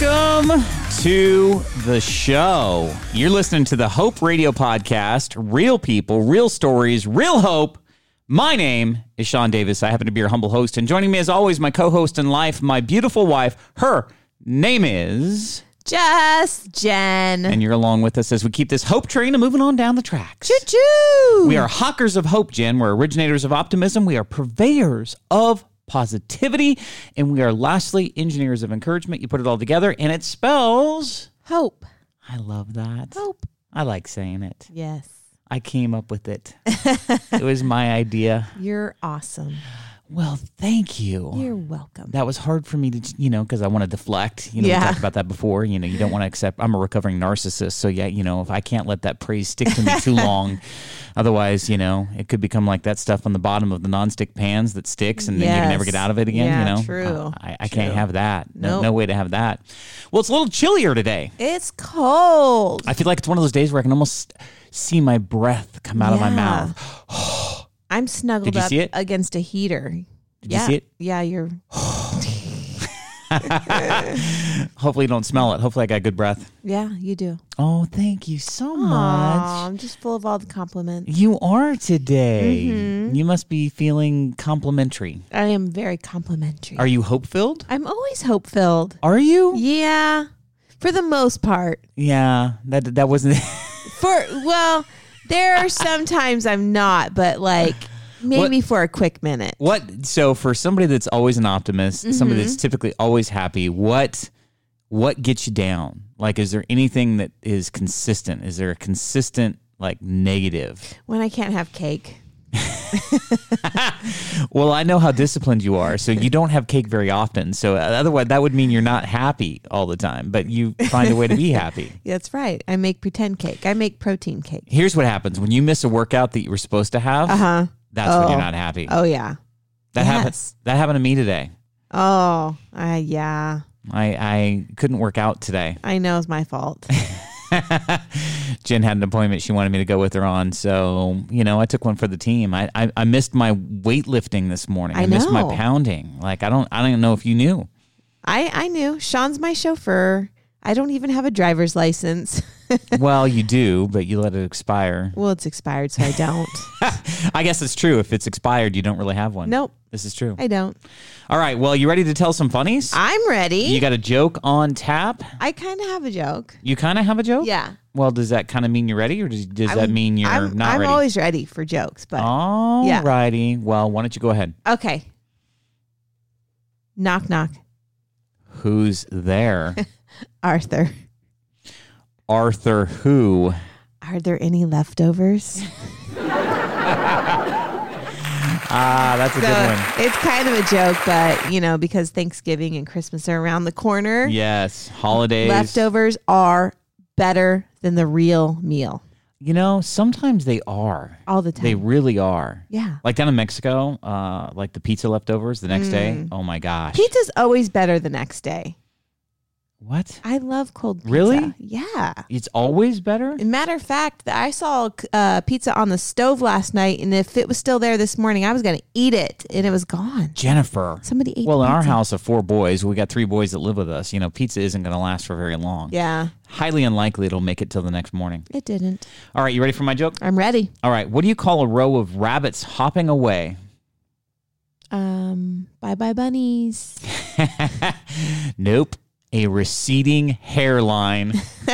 Welcome to the show. You're listening to the Hope Radio Podcast. Real people, real stories, real hope. My name is Sean Davis. I happen to be your humble host. And joining me, as always, my co host in life, my beautiful wife. Her name is. Just Jen. And you're along with us as we keep this hope train and moving on down the tracks. Choo choo. We are hawkers of hope, Jen. We're originators of optimism. We are purveyors of positivity. And we are lastly engineers of encouragement. You put it all together and it spells. hope. I love that. Hope. I like saying it. Yes. I came up with it. it was my idea. You're awesome. Well, thank you. You're welcome. that was hard for me to, you know, because I want to deflect. You know, Yeah. we talked about that before. You know, you don't want to accept. I'm a recovering narcissist, so yeah, you know, if I can't let that praise stick to me too long, otherwise, you know, it could become like that stuff on the bottom of the nonstick pans that sticks, and then you can never get out of it again. Yeah, you know, true. I, I can't have that. No, Nope. no way to have that. Well, it's a little chillier today. It's cold. I feel like it's one of those days where I can almost see my breath come out of my mouth. I'm snuggled up against a heater. Did you yeah. see it? Yeah, you're Hopefully, you don't smell it. Hopefully, I got good breath. yeah, you do. Oh, thank you so much. I'm just full of all the compliments. You are today. Mm-hmm. You must be feeling complimentary. I am very complimentary. Are you hope filled? I'm always hope filled. Are you? Yeah. For the most part. Yeah, that that wasn't. For well, there are sometimes I'm not, but like maybe for a quick minute. what? So for somebody that's always an optimist, somebody Mm-hmm. that's typically always happy, what what gets you down? Like, is there anything that is consistent? Is there a consistent like negative? When I can't have cake. Well, I know how disciplined you are, so you don't have cake very often. So uh, otherwise, that would mean you're not happy all the time, but you find a way to be happy. That's right. I make pretend cake. I make protein cake. Here's what happens when you miss a workout that you were supposed to have. Uh huh. That's when you're Oh. not happy. Oh yeah. that happened. yes. That happened to me today. Oh, uh, yeah. I I couldn't work out today. I know it's my fault. Jen had an appointment she wanted me to go with her on, so you know I took one for the team. I I, I missed my weightlifting this morning. I missed my know. pounding. Like I don't I don't even know if you knew. I I knew Sean's my chauffeur. I don't even have a driver's license. well, you do, but you let it expire. well, it's expired, so I don't. I guess it's true. If it's expired, you don't really have one. nope, This is true. I don't. All right. Well, you ready to tell some funnies? I'm ready. You got a joke on tap? I kind of have a joke. You kind of have a joke? Yeah. Well, does that kind of mean you're ready, or does, does that mean you're I'm, not I'm ready? always ready for jokes, but All Yeah. righty. Well, why don't you go ahead? okay. Knock knock. Who's there? Arthur, Arthur who? are there any leftovers? Ah, that's a So good one. it's kind of a joke, but you know, because Thanksgiving and Christmas are around the corner, Yes, holidays. leftovers are better than the real meal You know, sometimes they are. all the time. They really are. yeah. Like down in Mexico, uh, like the pizza leftovers the next day. Mm. Oh my gosh. Pizza's always better the next day. What? I love cold pizza. Really? Yeah. It's always better? Matter of fact, I saw uh, pizza on the stove last night, and if it was still there this morning, I was going to eat it, and it was gone. Jennifer. Somebody ate. It. Well, in our house of four boys, we got three boys that live with us. You know, pizza isn't going to last for very long. Yeah, Highly unlikely it'll make it till the next morning. it didn't. All right, you ready for my joke? I'm ready. All right, what do you call a row of rabbits hopping away? Um, bye bye bunnies. nope, a receding hairline.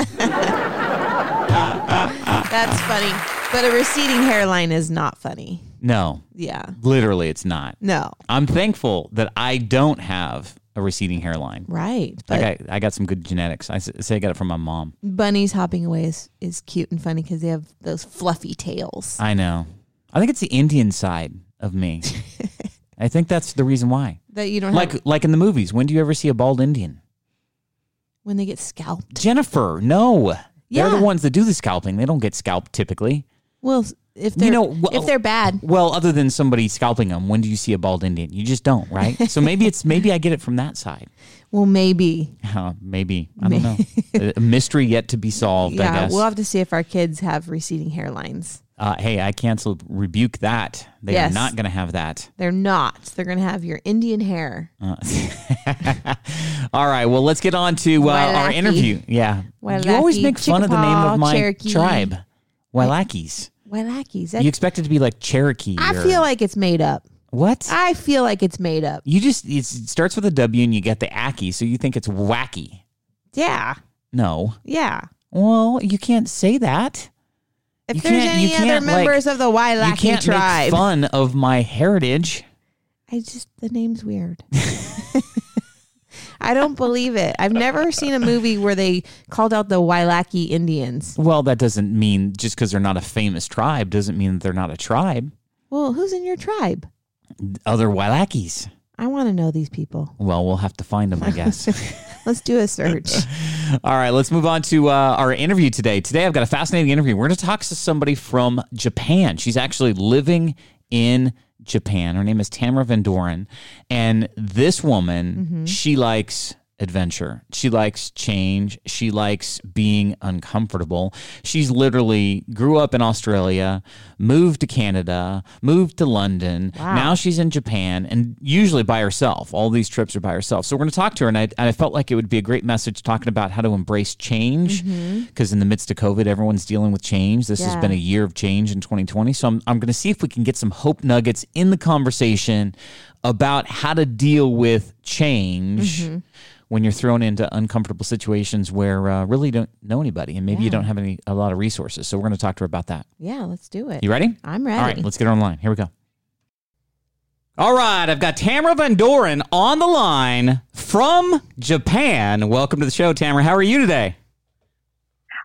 That's funny, but a receding hairline is not funny. no, Yeah, literally, it's not. no, I'm thankful that I don't have a receding hairline. right. I But got, I got some good genetics. I say I got it from my mom. bunnies hopping away is, is cute and funny because they have those fluffy tails. I know. I think it's the Indian side of me. I think that's the reason why. That you don't have Like, like in the movies, when do you ever see a bald Indian? When they get scalped. Jennifer, no. They're Yeah. the ones that do the scalping. They don't get scalped typically. Well, if they're know, well- if they're bad, Well, other than somebody scalping them, when do you see a bald Indian? You just don't, right? so maybe it's maybe I get it from that side. well, maybe. Uh, maybe I don't know. a a mystery yet to be solved. I Yeah, guess. we'll have to see if our kids have receding hairlines. Uh, hey, I cancel rebuke that. They Yes. are not going to have that. They're not. They're gonna have your Indian hair. Uh, all right. Well, let's get on to uh, our interview. Yeah, you always make fun of the name of my Cherokee. tribe, Wailakis. Wailakis. You expect it to be like Cherokee. I or- feel like it's made up. what? I feel like it's made up. you just it's, it starts with a W and you get the Aki, so you think it's wacky. Yeah. No. Yeah. Well, you can't say that. If You there's any other can't, like- members of the you Wailaki can't tribe, make fun of my heritage. I just the name's weird. I don't believe it. I've never seen a movie where they called out the Wailaki Indians. Well, that doesn't mean just because they're not a famous tribe doesn't mean that they're not a tribe. Well, who's in your tribe? Other Wailakis. I want to know these people. Well, we'll have to find them, I guess. Let's do a search. All right, let's move on to uh, our interview today. Today, I've got a fascinating interview. We're going to talk to somebody from Japan. She's actually living in Japan. Her name is Tamara Van Doren. And this woman, she likes adventure. She likes change. She likes being uncomfortable. She's literally grew up in Australia, moved to Canada, moved to London. Now she's in Japan and usually by herself. All these trips are by herself. So we're going to talk to her. And I, and I felt like it would be a great message talking about how to embrace change mm-hmm. because in the midst of COVID, everyone's dealing with change. This has been a year of change in 2020. So I'm, I'm going to see if we can get some hope nuggets in the conversation about how to deal with change when you're thrown into uncomfortable situations where uh, really you don't know anybody and maybe you don't have any a lot of resources. So we're going to talk to her about that. yeah, let's do it. You ready? I'm ready. All right, let's get her online. Here we go. All right, I've got Tamara Van Doren on the line from Japan. Welcome to the show, Tamara. How are you today?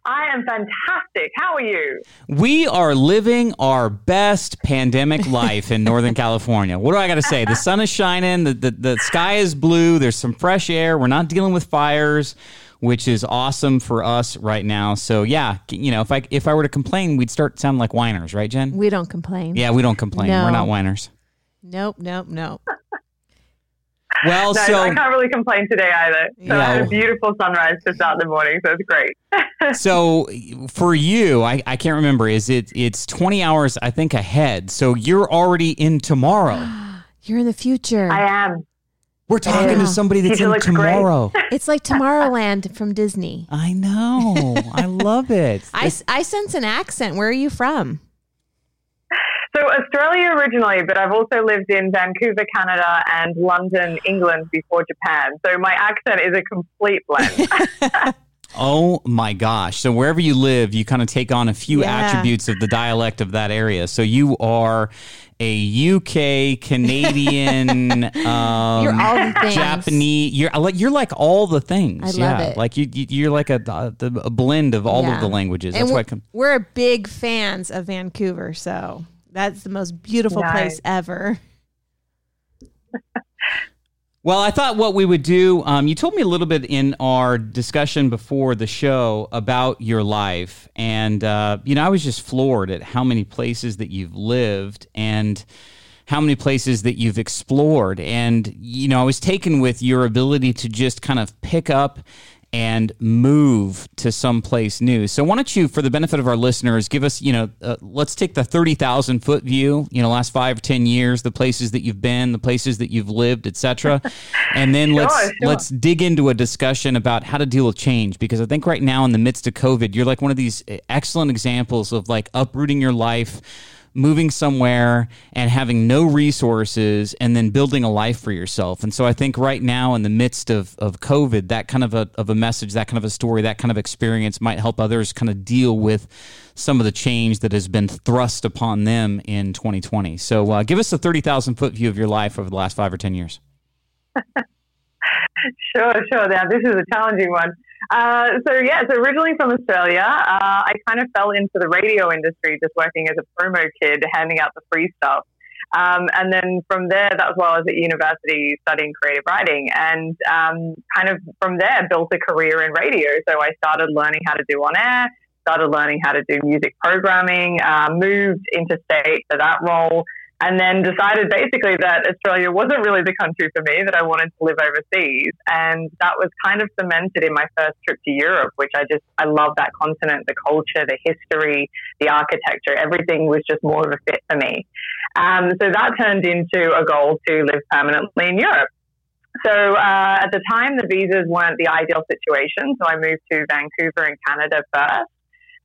I am fantastic. How are you? We are living our best pandemic life in Northern California. What do I got to say? The sun is shining, the, the, the sky is blue, there's some fresh air. We're not dealing with fires, which is awesome for us right now. So, yeah, you know, if I if I were to complain, we'd start sounding like whiners, right, Jen? we don't complain. Yeah, we don't complain. No. We're not whiners. Nope, nope, nope. Well, No, so I can't really complain today either. So I had a beautiful sunrise to start the morning, so it's great. so for you, I, I can't remember. Is it it's twenty hours I think ahead? So you're already in tomorrow. You're in the future. I am. We're talking Yeah. to somebody that's Future in tomorrow. it's like Tomorrowland from Disney. I know. I love it. I, I sense an accent. Where are you from? So Australia originally, but I've also lived in Vancouver, Canada, and London, England before Japan. So my accent is a complete blend. oh my gosh. So wherever you live, you kind of take on a few Yeah. attributes of the dialect of that area. So you are a UK Canadian um You're all the things. Japanese. You're like you're like all the things. I love yeah, it. like you, you you're like a, a, a blend of all Yeah. of the languages. And That's why. we're, I come, we're big fans of Vancouver, so that's the most beautiful Nice. place ever. Well, I thought what we would do. Um, you told me a little bit in our discussion before the show about your life, and uh, you know, I was just floored at how many places that you've lived and how many places that you've explored. And you know, I was taken with your ability to just kind of pick up and move to someplace new. So why don't you, for the benefit of our listeners, give us, you know, uh, let's take the 30,000 foot view, you know, last five or 10 years, the places that you've been, the places that you've lived, etc. And then let's, sure. let's dig into a discussion about how to deal with change. Because I think right now in the midst of COVID, you're like one of these uh, excellent examples of like uprooting your life, moving somewhere and having no resources and then building a life for yourself. And so I think right now in the midst of, of COVID, that kind of a, of a message, that kind of a story, that kind of experience might help others kind of deal with some of the change that has been thrust upon them in 2020. So uh, give us a 30,000 foot view of your life over the last five or 10 years. Sure, sure. Now, this is a challenging one. Uh, so, yeah, so originally from Australia, uh, I kind of fell into the radio industry just working as a promo kid, handing out the free stuff. Um, and then from there, that's while I was at university studying creative writing. And um, kind of from there, built a career in radio. So I started learning how to do on air, started learning how to do music programming, uh, moved interstate for that role, and then decided basically that Australia wasn't really the country for me, that I wanted to live overseas. And that was kind of cemented in my first trip to Europe, which I just, I love that continent, the culture, the history, the architecture, everything was just more of a fit for me. Um, so that turned into a goal to live permanently in Europe. So uh, at the time, the visas weren't the ideal situation. So I moved to Vancouver in Canada first.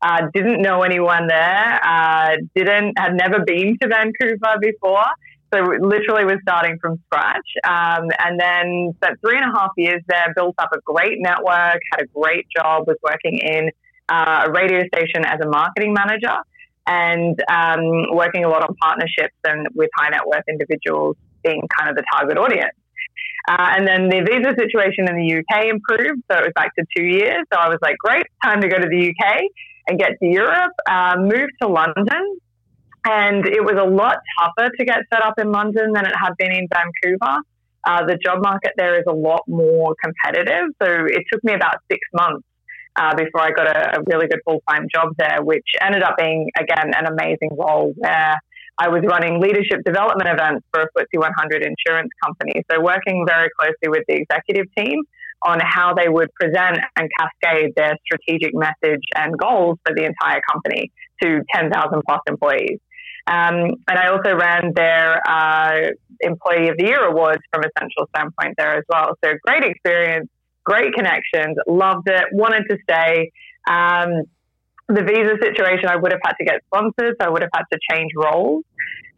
Uh, didn't know anyone there. Uh, didn't had never been to Vancouver before, so literally was starting from scratch. Um, and then spent three and a half years there, built up a great network, had a great job, was working in uh, a radio station as a marketing manager, and um, working a lot on partnerships and with high net worth individuals being kind of the target audience. Uh, and then the visa situation in the UK improved, so it was back to two years. So I was like, great, time to go to the UK and get to Europe, uh, moved to London. And it was a lot tougher to get set up in London than it had been in Vancouver. Uh, the job market there is a lot more competitive. So it took me about six months uh, before I got a, a really good full time job there, which ended up being, again, an amazing role where I was running leadership development events for a FTSE 100 insurance company. So working very closely with the executive team on how they would present and cascade their strategic message and goals for the entire company to 10,000 plus employees. Um, and I also ran their uh, Employee of the Year awards from a central standpoint there as well. So great experience, great connections, loved it, wanted to stay. Um, the visa situation, I would have had to get sponsors, so I would have had to change roles.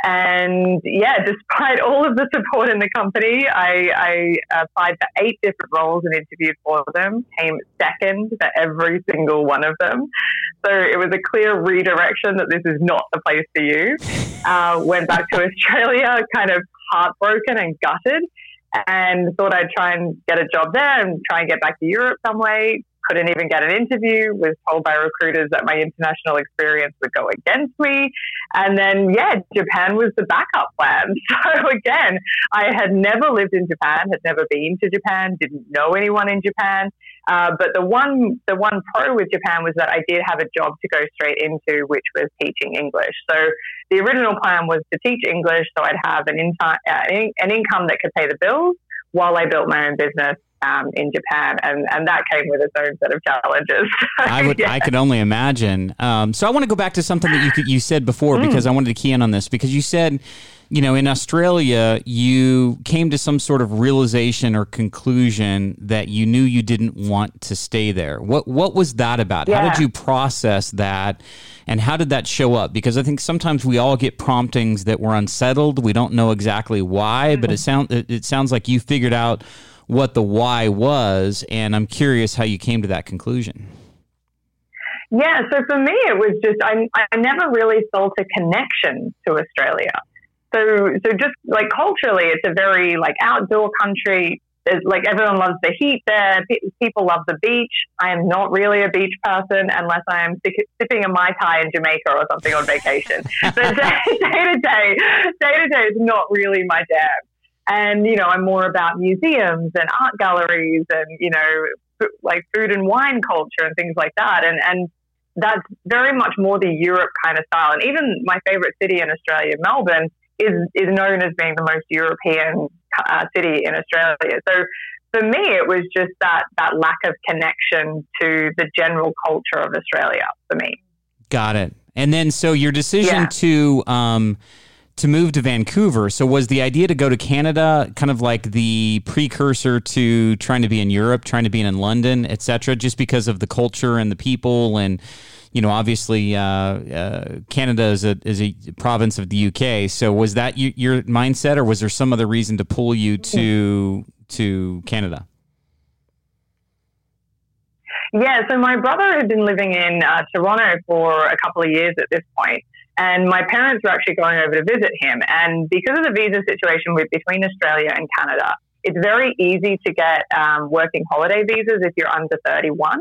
And yeah, despite all of the support in the company, I, I applied for eight different roles and interviewed for them, came second for every single one of them. So it was a clear redirection that this is not the place for you. Uh, went back to Australia, kind of heartbroken and gutted, and thought I'd try and get a job there and try and get back to Europe some way couldn't even get an interview, was told by recruiters that my international experience would go against me. And then, yeah, Japan was the backup plan. So again, I had never lived in Japan, had never been to Japan, didn't know anyone in Japan. Uh, but the one, the one pro with Japan was that I did have a job to go straight into, which was teaching English. So the original plan was to teach English, so I'd have an, uh, an income that could pay the bills while I built my own business um, in Japan, and, and that came with its own set of challenges. I would, yeah. I could only imagine. Um, so I want to go back to something that you could, you said before mm. because I wanted to key in on this because you said, you know, in Australia you came to some sort of realization or conclusion that you knew you didn't want to stay there. What what was that about? Yeah. How did you process that? And how did that show up? Because I think sometimes we all get promptings that we're unsettled. We don't know exactly why, mm. but it sound it, it sounds like you figured out what the why was, and I'm curious how you came to that conclusion. Yeah, so for me, it was just I, I never really felt a connection to Australia. So, so just like culturally, it's a very like outdoor country. There's, like everyone loves the heat there. people love the beach. I am not really a beach person unless I am sipping a mai tai in Jamaica or something on vacation. but day, day to day, day to day is not really my jam. And, you know, I'm more about museums and art galleries and, you know, like food and wine culture and things like that. And, and that's very much more the Europe kind of style. And even my favorite city in Australia, Melbourne, is, is known as being the most European uh, city in Australia. So for me, it was just that, that lack of connection to the general culture of Australia for me. Got it. And then, so your decision yeah. to, um, to move to Vancouver. So was the idea to go to Canada kind of like the precursor to trying to be in Europe, trying to be in London, etc., just because of the culture and the people and you know, obviously, uh, uh, Canada is a is a province of the UK. So, was that you, your mindset, or was there some other reason to pull you to to Canada? Yeah, so my brother had been living in uh, Toronto for a couple of years at this point, and my parents were actually going over to visit him. And because of the visa situation with, between Australia and Canada, it's very easy to get um, working holiday visas if you're under 31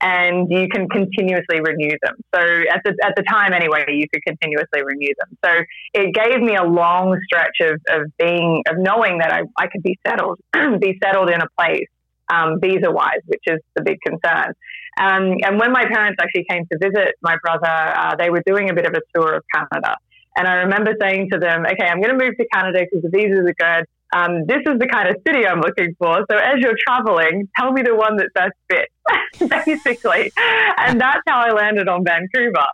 and you can continuously renew them. So at the, at the time anyway, you could continuously renew them. So it gave me a long stretch of, of being, of knowing that I, I could be settled, be settled in a place um, visa wise, which is the big concern. Um, and when my parents actually came to visit my brother, uh, they were doing a bit of a tour of Canada. And I remember saying to them, okay, I'm going to move to Canada because the visas are good. Um, this is the kind of city I'm looking for. So as you're traveling, tell me the one that best fits, basically. And that's how I landed on Vancouver.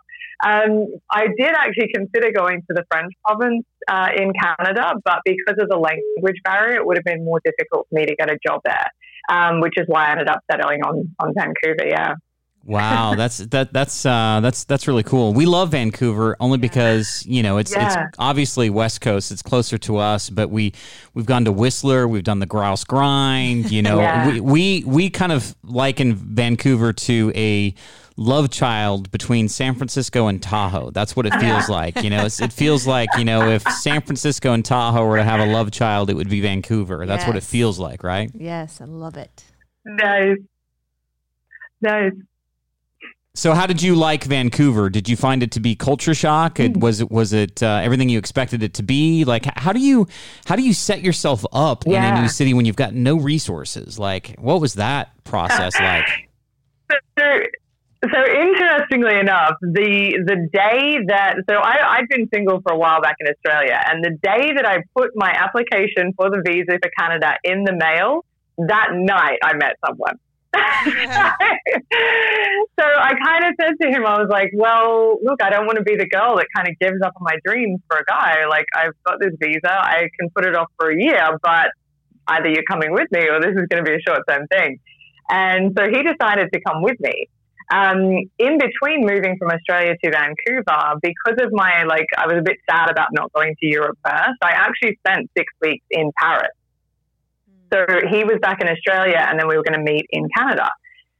Um, I did actually consider going to the French province uh, in Canada, but because of the language barrier, it would have been more difficult for me to get a job there, um, which is why I ended up settling on, on Vancouver. Yeah. Wow, that's that that's uh, that's that's really cool. We love Vancouver only because you know it's yeah. it's obviously West Coast. It's closer to us, but we we've gone to Whistler. We've done the Grouse Grind. You know, yeah. we, we we kind of liken Vancouver to a love child between San Francisco and Tahoe. That's what it feels like. You know, it feels like you know if San Francisco and Tahoe were to have a love child, it would be Vancouver. That's yes. what it feels like, right? Yes, I love it. Nice, nice. So, how did you like Vancouver? Did you find it to be culture shock? It, was it was it uh, everything you expected it to be? Like, how do you how do you set yourself up yeah. in a new city when you've got no resources? Like, what was that process like? So, so interestingly enough, the the day that so I, I'd been single for a while back in Australia, and the day that I put my application for the visa for Canada in the mail, that night I met someone. so I kind of said to him, I was like, well, look, I don't want to be the girl that kind of gives up on my dreams for a guy. Like, I've got this visa, I can put it off for a year, but either you're coming with me or this is going to be a short term thing. And so he decided to come with me. Um, in between moving from Australia to Vancouver, because of my, like, I was a bit sad about not going to Europe first, I actually spent six weeks in Paris. So he was back in Australia and then we were going to meet in Canada.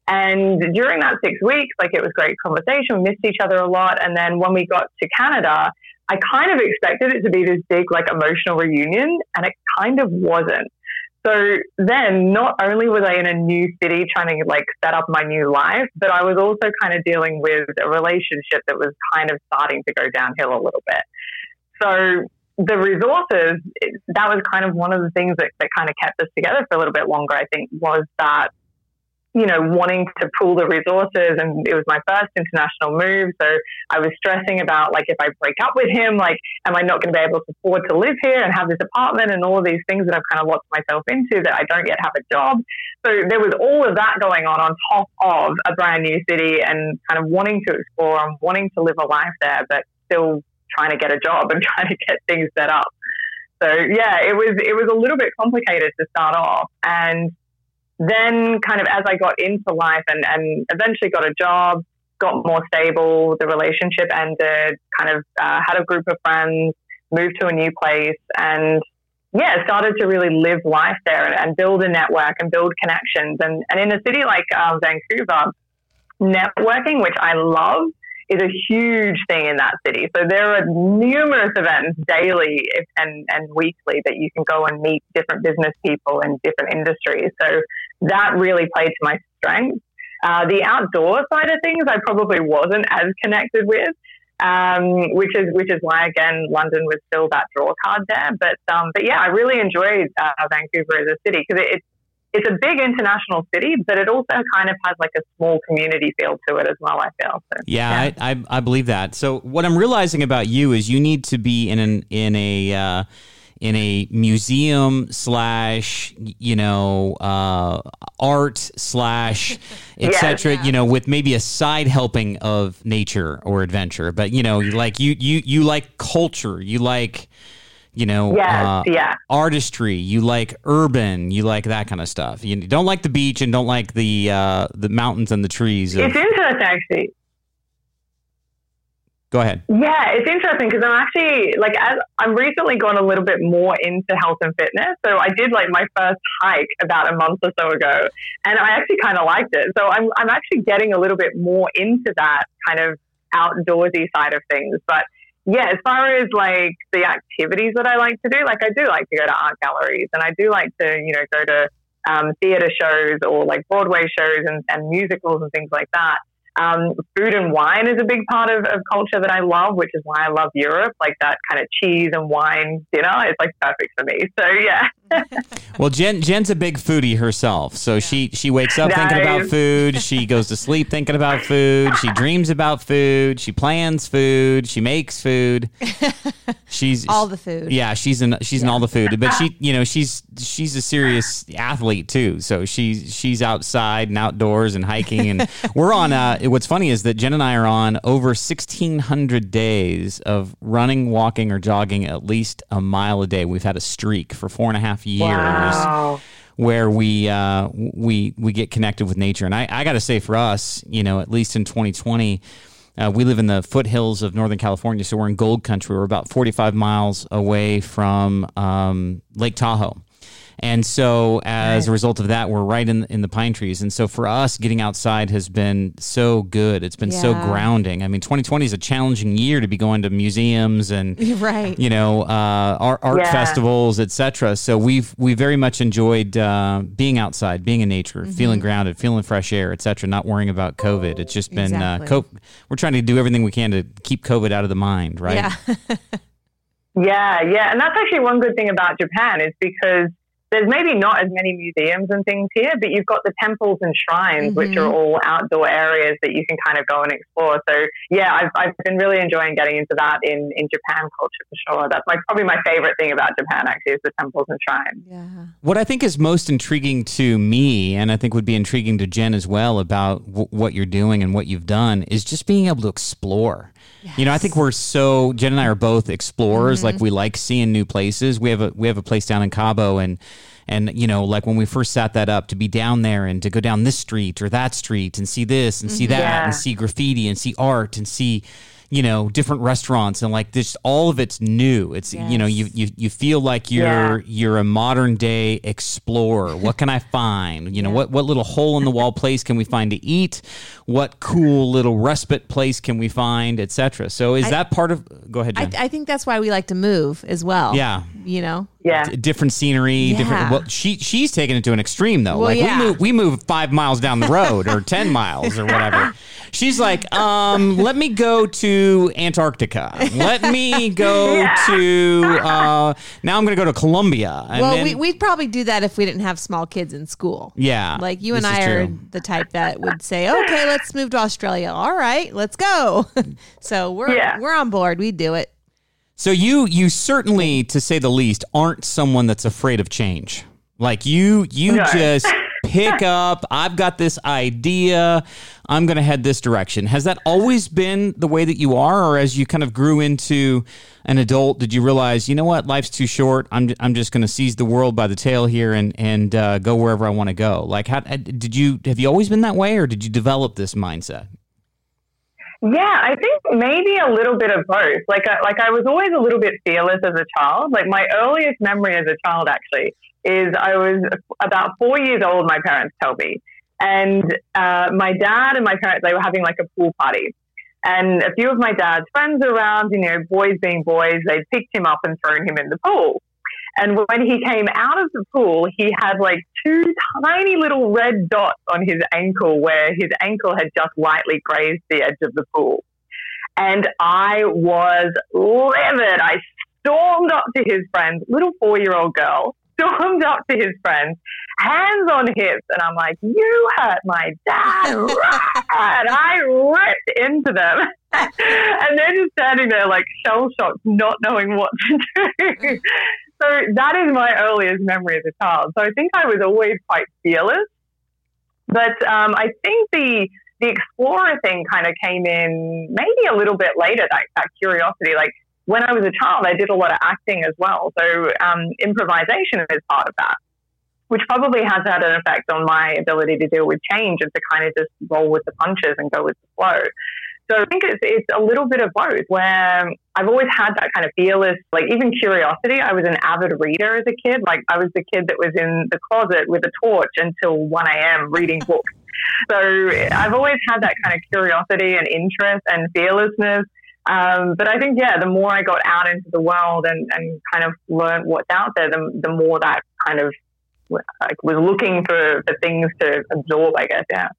And during that six weeks, like it was great conversation. We missed each other a lot. And then when we got to Canada, I kind of expected it to be this big, like emotional reunion, and it kind of wasn't. So then, not only was I in a new city trying to like set up my new life, but I was also kind of dealing with a relationship that was kind of starting to go downhill a little bit. So the resources, that was kind of one of the things that, that kind of kept us together for a little bit longer, I think, was that, you know, wanting to pool the resources. And it was my first international move. So I was stressing about, like, if I break up with him, like, am I not going to be able to afford to live here and have this apartment and all of these things that I've kind of locked myself into that I don't yet have a job. So there was all of that going on on top of a brand new city and kind of wanting to explore and wanting to live a life there, but still trying to get a job and trying to get things set up. So yeah, it was it was a little bit complicated to start off, and then kind of as I got into life and and eventually got a job, got more stable, the relationship ended, kind of uh, had a group of friends, moved to a new place, and yeah, started to really live life there and, and build a network and build connections. And and in a city like uh, Vancouver, networking, which I love is a huge thing in that city. So there are numerous events daily and, and weekly that you can go and meet different business people in different industries. So that really played to my strengths. Uh, the outdoor side of things, I probably wasn't as connected with, um, which is which is why again London was still that draw card there. But um, but yeah, I really enjoyed uh, Vancouver as a city because it, it's it's a big international city, but it also kind of has like a small community feel to it as well. I feel. So, yeah, yeah. I, I, I believe that. So what I'm realizing about you is you need to be in an in a uh, in a museum slash you know uh, art slash etc. You know, with maybe a side helping of nature or adventure, but you know, like you you you like culture, you like you know, yes, uh, yeah. artistry. You like urban. You like that kind of stuff. You don't like the beach and don't like the uh, the mountains and the trees. Of... It's interesting, actually. Go ahead. Yeah, it's interesting because I'm actually like as I'm recently gone a little bit more into health and fitness. So I did like my first hike about a month or so ago, and I actually kind of liked it. So I'm I'm actually getting a little bit more into that kind of outdoorsy side of things, but yeah, as far as like the activities that I like to do, like I do like to go to art galleries and I do like to, you know, go to um, theater shows or like Broadway shows and, and musicals and things like that. Um, food and wine is a big part of, of culture that I love, which is why I love Europe. Like that kind of cheese and wine dinner is like perfect for me. So yeah. well, Jen Jen's a big foodie herself, so she she wakes up thinking about food. She goes to sleep thinking about food. She dreams about food. She plans food. She makes food. She's All the food. Yeah, she's in she's in all the food, but she you know she's she's a serious athlete too. So she's she's outside and outdoors and hiking, and we're on. Uh, what's funny is that Jen and I are on over sixteen hundred days of running, walking, or jogging at least a mile a day. We've had a streak for four and a half years Wow. where we uh, we we get connected with nature. And I, I got to say, for us, you know, at least in 2020, uh, we live in the foothills of Northern California, so we're in Gold Country. We're about 45 miles away from um, Lake Tahoe. And so, as a result of that, we're right in in the pine trees. And so, for us, getting outside has been so good. It's been so grounding. I mean, 2020 is a challenging year to be going to museums and Right. you know, uh, art, art Yeah. festivals, etc. So we've we very much enjoyed uh, being outside, being in nature, Mm-hmm. feeling grounded, feeling fresh air, etc. Not worrying about COVID. It's just been Exactly. uh, co- we're trying to do everything we can to keep COVID out of the mind, right? Yeah. Yeah, yeah. And that's actually one good thing about Japan is because there's maybe not as many museums and things here, but you've got the temples and shrines, which Mhm. are all outdoor areas that you can kind of go and explore. So, yeah, I've, I've been really enjoying getting into that in, in Japan culture for sure. That's my, probably my favorite thing about Japan, actually, is the temples and shrines. Yeah. What I think is most intriguing to me, and I think would be intriguing to Jen as well about w- what you're doing and what you've done, is just being able to explore. You know, I think we're so Jen and I are both explorers. Like mm-hmm. we like seeing new places. We have a we have a place down in Cabo, and and you know, like when we first sat that up, to be down there and to go down this street or that street and see this and see that Yeah. and see graffiti and see art and see you know different restaurants and like this all of it's new it's you know you, you you feel like you're Yeah. you're a modern day explorer what can i find you know what what little hole in the wall place can we find to eat what cool little respite place can we find etc so is that part of go ahead I, I think that's why we like to move as well. Yeah. You know? Yeah. D- different scenery different well she she's taking it to an extreme though Well, like yeah. we move we move five miles down the road or 10 miles or whatever she's like um let me go to antarctica let me go to uh now i'm gonna go to colombia and well, then- we, we'd probably do that if we didn't have small kids in school. yeah Like you and I are true. the type that would say, "Okay, let's move to Australia." All right, let's go. so we're Yeah. we're on board. We do it. So you you certainly, to say the least, aren't someone that's afraid of change. Like you you No. just pick up. I've got this idea. I'm going to head this direction. Has that always been the way that you are, or as you kind of grew into an adult, did you realize, you know what, life's too short. I'm I'm just going to seize the world by the tail here and and uh, go wherever I want to go. Like, how did you have you always been that way, or did you develop this mindset? Yeah, I think maybe a little bit of both. Like, I, like I was always a little bit fearless as a child. Like my earliest memory as a child, actually, is I was about four years old. My parents told me, and uh, my dad and my parents they were having like a pool party, and a few of my dad's friends around. You know, boys being boys, they'd picked him up and thrown him in the pool. And when he came out of the pool, he had like two tiny little red dots on his ankle where his ankle had just lightly grazed the edge of the pool. And I was livid. I stormed up to his friends, little four year old girl, stormed up to his friends, hands on hips. And I'm like, You hurt my dad. and I ripped into them. and they're just standing there like shell shocked, not knowing what to do. So that is my earliest memory as a child. So I think I was always quite fearless. But um, I think the the explorer thing kind of came in maybe a little bit later. That, that curiosity, like when I was a child, I did a lot of acting as well. So um, improvisation is part of that, which probably has had an effect on my ability to deal with change and to kind of just roll with the punches and go with the flow. So I think it's, it's a little bit of both where I've always had that kind of fearless, like even curiosity. I was an avid reader as a kid. Like I was the kid that was in the closet with a torch until 1 a.m. reading books. So I've always had that kind of curiosity and interest and fearlessness. Um, but I think, yeah, the more I got out into the world and, and kind of learned what's out there, the, the more that kind of like was looking for, for things to absorb, I guess. Yeah.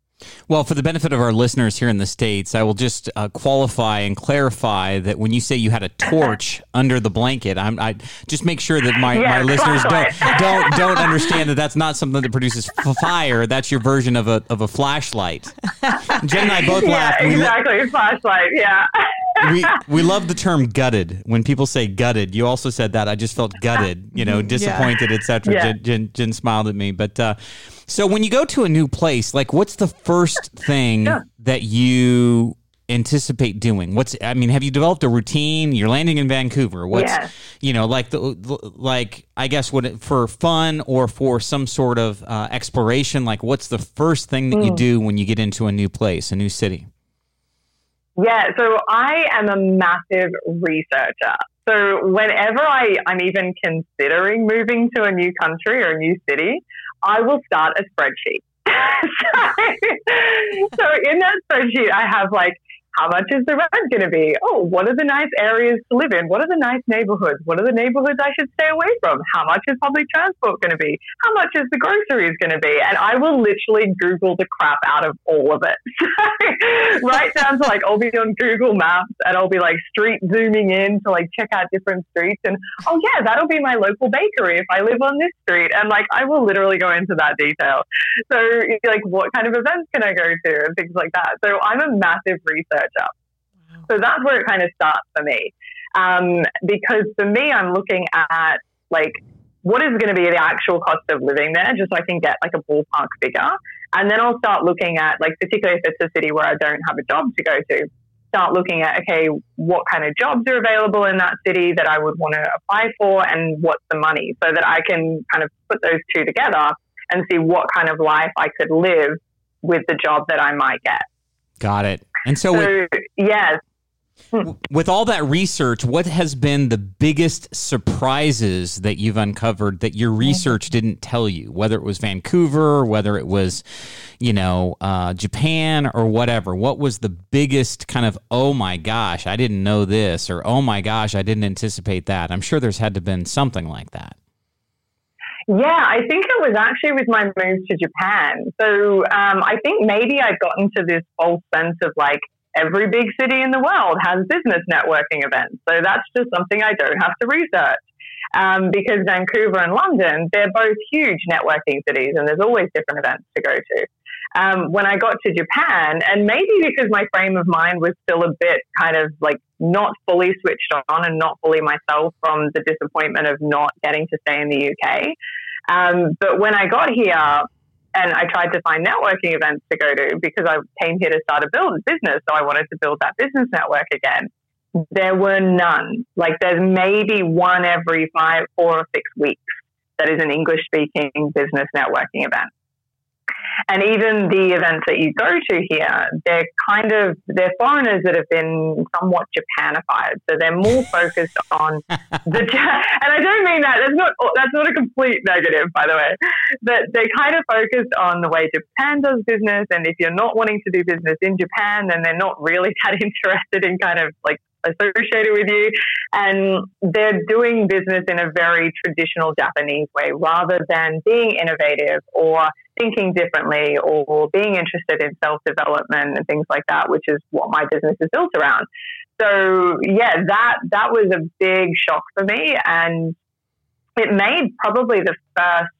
Well, for the benefit of our listeners here in the States, I will just uh, qualify and clarify that when you say you had a torch under the blanket, I'm, I just make sure that my, Yeah, my listeners don't, don't don't understand that that's not something that produces f- fire. That's your version of a of a flashlight. Jen and I both Yeah, laughed. We, lo- exactly. Flashlight. Yeah. we we love the term gutted. When people say gutted, you also said that. I just felt gutted, you know, disappointed, etc. Yeah. Jen, Jen, Jen smiled at me, but uh, so when you go to a new place, like, what's the first thing Yeah. that you anticipate doing? What's I mean, have you developed a routine? You're landing in Vancouver. What's Yes. you know, like the like I guess what it, for fun or for some sort of uh, exploration? Like, what's the first thing that you Hmm. do when you get into a new place, a new city? Yeah, so I am a massive researcher. So whenever I, I'm even considering moving to a new country or a new city, I will start a spreadsheet. so, so in that spreadsheet, I have like, how much is the rent going to be? Oh, what are the nice areas to live in? What are the nice neighborhoods? What are the neighborhoods I should stay away from? How much is public transport going to be? How much is the groceries going to be? And I will literally Google the crap out of all of it. right down to like, I'll be on Google Maps and I'll be like street zooming in to like check out different streets. And oh, yeah, that'll be my local bakery if I live on this street. And like, I will literally go into that detail. So, like, what kind of events can I go to and things like that. So, I'm a massive researcher. So, that's where it kind of starts for me. Um, because for me, I'm looking at like, what is going to be the actual cost of living there, just so I can get like a ballpark figure. And then I'll start looking at, like, particularly if it's a city where I don't have a job to go to, start looking at, okay, what kind of jobs are available in that city that I would want to apply for and what's the money so that I can kind of put those two together and see what kind of life I could live with the job that I might get. Got it. And so, with, So, yes, with all that research, what has been the biggest surprises that you've uncovered that your research didn't tell you? Whether it was Vancouver, whether it was, you know, uh, Japan or whatever. What was the biggest kind of oh my gosh, I didn't know this, or oh my gosh, I didn't anticipate that? I'm sure there's had to been something like that. Yeah, I think it was actually with my move to Japan. So um, I think maybe I'd gotten to this false sense of like every big city in the world has business networking events. So that's just something I don't have to research. Um, because Vancouver and London, they're both huge networking cities and there's always different events to go to. Um, when I got to Japan, and maybe because my frame of mind was still a bit kind of like not fully switched on and not fully myself from the disappointment of not getting to stay in the UK. Um, but when I got here and I tried to find networking events to go to because I came here to start a build business, so I wanted to build that business network again. There were none. Like there's maybe one every five, four or six weeks that is an English speaking business networking event. And even the events that you go to here, they're kind of they're foreigners that have been somewhat Japanified. So they're more focused on the and I don't mean that. That's not that's not a complete negative, by the way. But they're kind of focused on the way Japan does business, and if you're not wanting to do business in Japan, then they're not really that interested in kind of like associated with you. And they're doing business in a very traditional Japanese way rather than being innovative or thinking differently or being interested in self development and things like that, which is what my business is built around. So yeah, that that was a big shock for me and it made probably the first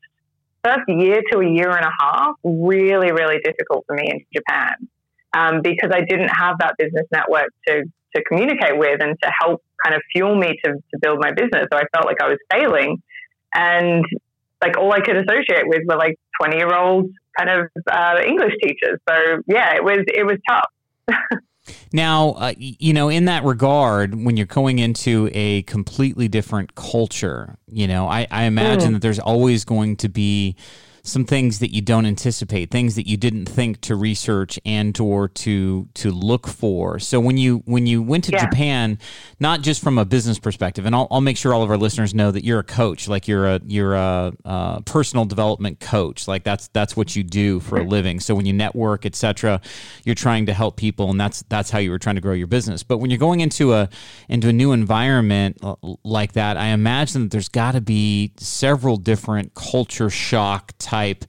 first year to a year and a half really, really difficult for me in Japan. Um, because I didn't have that business network to to communicate with and to help kind of fuel me to, to build my business. So I felt like I was failing. And like all I could associate with were like 20 year old kind of uh, English teachers. So yeah, it was, it was tough. Now, uh, you know, in that regard, when you're going into a completely different culture, you know, I, I imagine that there's always going to be some things that you don't anticipate, things that you didn't think to research and or to to look for. So when you when you went to Yeah. Japan, not just from a business perspective, and I'll, I'll make sure all of our listeners know that you're a coach, like you're a you're a, uh personal development coach, like that's that's what you do for a living. So when you network, etc., you're trying to help people, and that's that's how you were trying to grow your business. But when you're going into a into a new environment like that, I imagine that there's got to be several different culture shock type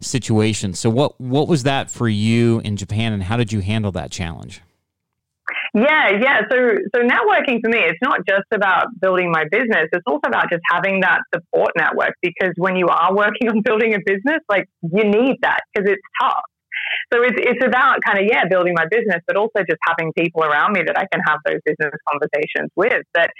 situation. So what what was that for you in Japan, and how did you handle that challenge? Yeah, yeah. So, so networking for me, it's not just about building my business. It's also about just having that support network because when you are working on building a business, like you need that because it's tough. So it's, it's about kind of, yeah, building my business, but also just having people around me that I can have those business conversations with that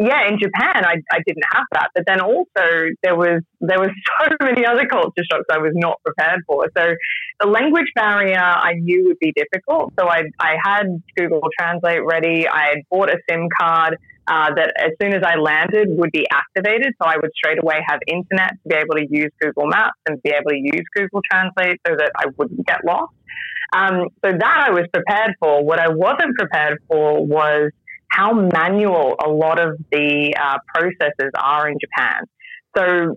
yeah, in Japan, I, I didn't have that. But then also there was there was so many other culture shocks I was not prepared for. So the language barrier I knew would be difficult. So I I had Google Translate ready. I had bought a SIM card uh, that as soon as I landed would be activated. So I would straight away have internet to be able to use Google Maps and be able to use Google Translate so that I wouldn't get lost. Um, so that I was prepared for. What I wasn't prepared for was how manual a lot of the uh, processes are in Japan. So,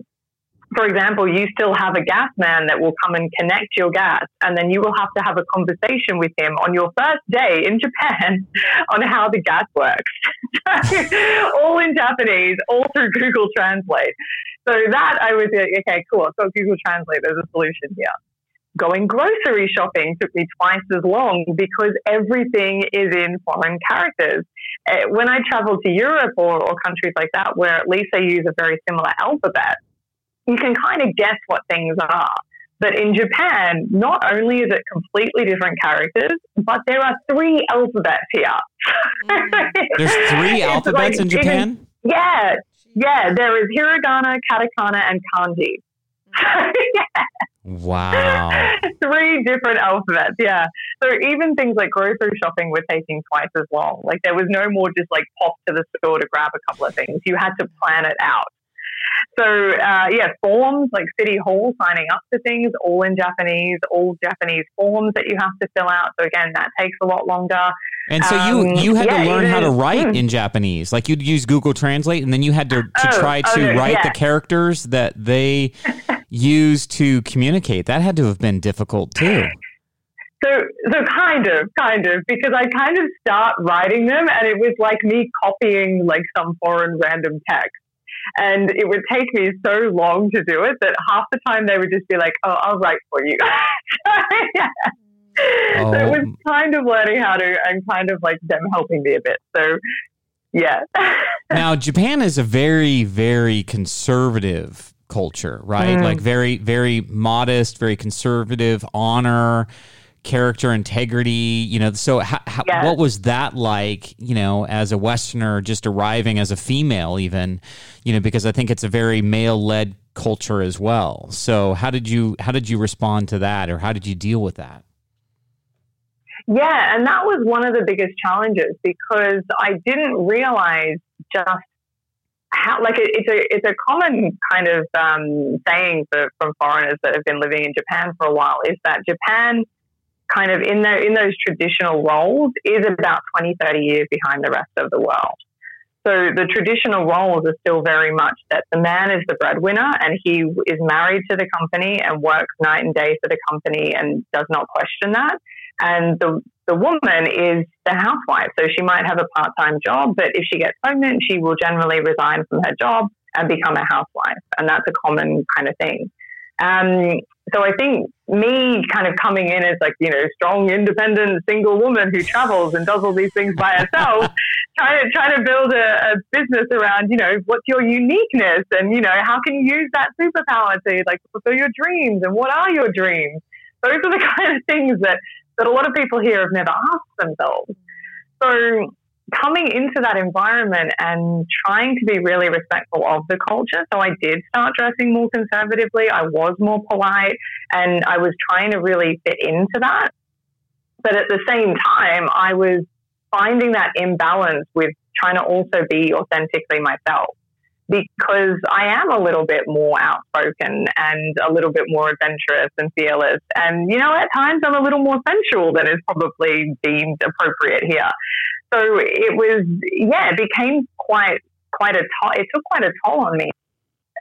for example, you still have a gas man that will come and connect your gas, and then you will have to have a conversation with him on your first day in Japan on how the gas works. all in Japanese, all through Google Translate. So that I was like, okay, cool. So Google Translate, there's a solution here going grocery shopping took me twice as long because everything is in foreign characters. Uh, when I travel to Europe or, or countries like that, where at least they use a very similar alphabet, you can kind of guess what things are. But in Japan, not only is it completely different characters, but there are three alphabets here. Mm. There's three alphabets like, in Japan? yeah. Yeah. There is hiragana, katakana, and kanji. yeah. Wow. Three different alphabets, yeah. So even things like grocery shopping were taking twice as long. Like there was no more just like pop to the store to grab a couple of things. You had to plan it out. So uh, yeah, forms like City Hall signing up to things, all in Japanese, all Japanese forms that you have to fill out. So again, that takes a lot longer. And so you um, you had yeah, to learn how to write mm. in Japanese. Like you'd use Google Translate, and then you had to, to oh, try to oh, write yeah. the characters that they use to communicate. That had to have been difficult too. So, so kind of, kind of, because I kind of start writing them, and it was like me copying like some foreign random text. And it would take me so long to do it that half the time they would just be like, "Oh, I'll write for you." yeah. Oh. So it was oh. kind of learning how to, and kind of like them helping me a bit. So, yeah. now, Japan is a very, very conservative culture, right? Mm. Like very, very modest, very conservative, honor, character integrity. You know, so how, how, yes. what was that like? You know, as a Westerner, just arriving as a female, even, you know, because I think it's a very male-led culture as well. So how did you how did you respond to that, or how did you deal with that? Yeah, and that was one of the biggest challenges because I didn't realize just how like it, it's a it's a common kind of um, saying for, from foreigners that have been living in Japan for a while is that Japan kind of in the, in those traditional roles is about 20 30 years behind the rest of the world. So the traditional roles are still very much that the man is the breadwinner and he is married to the company and works night and day for the company and does not question that and the the woman is the housewife. So she might have a part time job, but if she gets pregnant, she will generally resign from her job and become a housewife. And that's a common kind of thing. Um, so I think me kind of coming in as like, you know, strong, independent, single woman who travels and does all these things by herself, trying to, trying to build a, a, business around, you know, what's your uniqueness and, you know, how can you use that superpower to like fulfill your dreams and what are your dreams? Those are the kind of things that that a lot of people here have never asked themselves. So coming into that environment and trying to be really respectful of the culture. So I did start dressing more conservatively. I was more polite and I was trying to really fit into that. But at the same time, I was finding that imbalance with trying to also be authentically myself because I am a little bit more outspoken and a little bit more adventurous and fearless. And, you know, at times I'm a little more sensual than is probably deemed appropriate here. So it was, yeah, it became quite, quite a, to- it took quite a toll on me.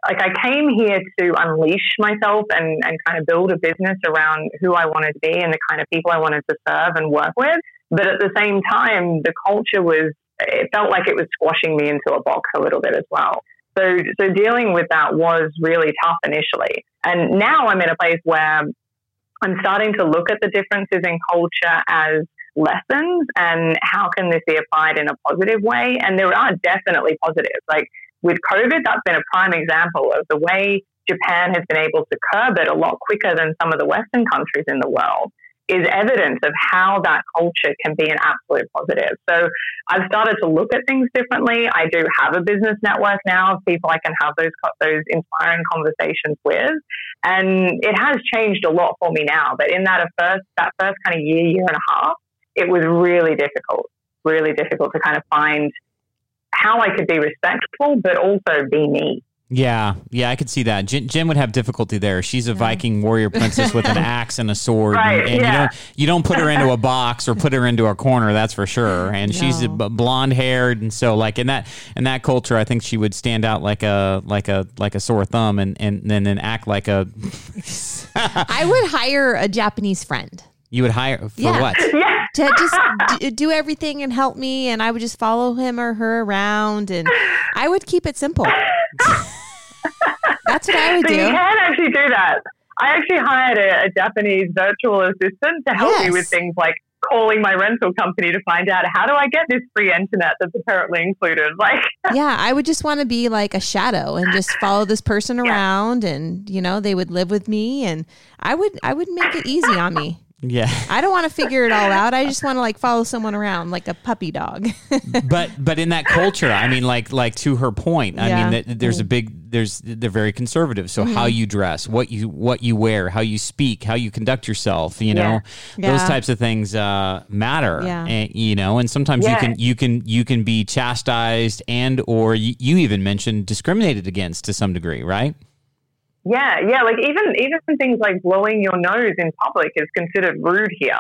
Like I came here to unleash myself and, and kind of build a business around who I wanted to be and the kind of people I wanted to serve and work with. But at the same time, the culture was, it felt like it was squashing me into a box a little bit as well. So, so dealing with that was really tough initially. And now I'm in a place where I'm starting to look at the differences in culture as lessons and how can this be applied in a positive way. And there are definitely positives. Like with COVID, that's been a prime example of the way Japan has been able to curb it a lot quicker than some of the Western countries in the world is evidence of how that culture can be an absolute positive. So I've started to look at things differently. I do have a business network now of people I can have those those inspiring conversations with, and it has changed a lot for me now. But in that first that first kind of year, year and a half, it was really difficult, really difficult to kind of find how I could be respectful, but also be me. Yeah, yeah, I could see that. Jen, Jen would have difficulty there. She's a Viking warrior princess with an axe and a sword, Right, and, and yeah. you don't you don't put her into a box or put her into a corner. That's for sure. And she's No. b- blonde haired, and so like in that in that culture, I think she would stand out like a like a like a sore thumb, and and then then act like a. I would hire a Japanese friend You would hire for Yeah. what? Yeah. to just d- do everything and help me, and I would just follow him or her around, and I would keep it simple. That's what I would So you do. can actually do that. I actually hired a, a Japanese virtual assistant to help me with things like calling my rental company to find out how do I get this free internet that's apparently included. Like, Yeah, I would just want to be like a shadow and just follow this person Yeah. around, and you know they would live with me, and I would I would make it easy on me. Yeah, I don't want to figure it all out. I just want to like follow someone around like a puppy dog. but but in that culture, I mean, like like to her point, I Yeah. mean, that there's a big there's they're very conservative. So how Mm-hmm. you dress, what you what you wear, how you speak, how you conduct yourself, you know, Yeah. those types of things uh, matter. Yeah. and, you know, and sometimes you can you can you can be chastised and or you, you even mentioned discriminated against to some degree, right? Yeah, yeah, like even even things like blowing your nose in public is considered rude here.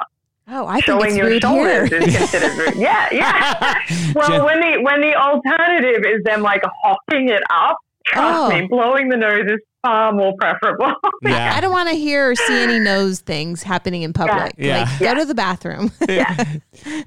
Oh, I think Showing it's your rude shoulders here. is considered rude. Yeah, yeah. Well, Jen- when the when the alternative is them like hawking it up, trust Oh. me, blowing the nose is far more preferable. yeah. I don't want to hear or see any nose things happening in public. Yeah. Like, Yeah. go to the bathroom. yeah.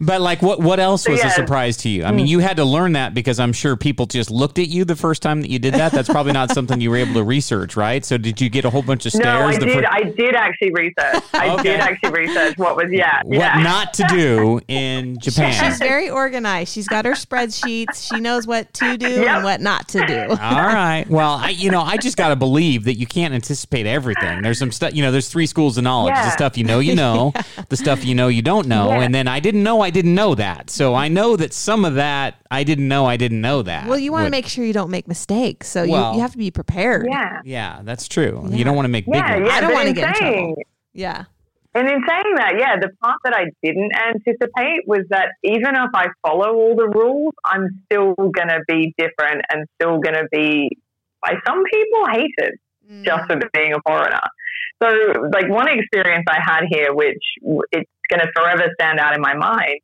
But like, what what else So, was a surprise to you? I Mm. mean, you had to learn that because I'm sure people just looked at you the first time that you did that. That's probably not something you were able to research, right? So did you get a whole bunch of stares? No, I the did. fir- I did actually research. I Okay. did actually research what was yeah, what yeah. not to do in Japan? She's very organized. She's got her spreadsheets. She knows what to do Yep. and what not to do. All right. Well, I, you know, I just got to believe that you can't anticipate everything. There's some stuff, you know, there's three schools of knowledge. The stuff you know, you know, the stuff you know, you don't know. Yeah. And then I didn't know I didn't know that. So I know that some of that I didn't know I didn't know that. Well, you want to make sure you don't make mistakes. So Well- you, you have to be prepared. yeah. Yeah, that's true. Yeah. You don't want to make big Yeah, ones. yeah. I don't wanna get in trouble. Yeah. And in saying that, yeah, the part that I didn't anticipate was that even if I follow all the rules, I'm still going to be different and still going to be, by some people, hated mm. just for being a foreigner. So, like, one experience I had here, which it's going to forever stand out in my mind,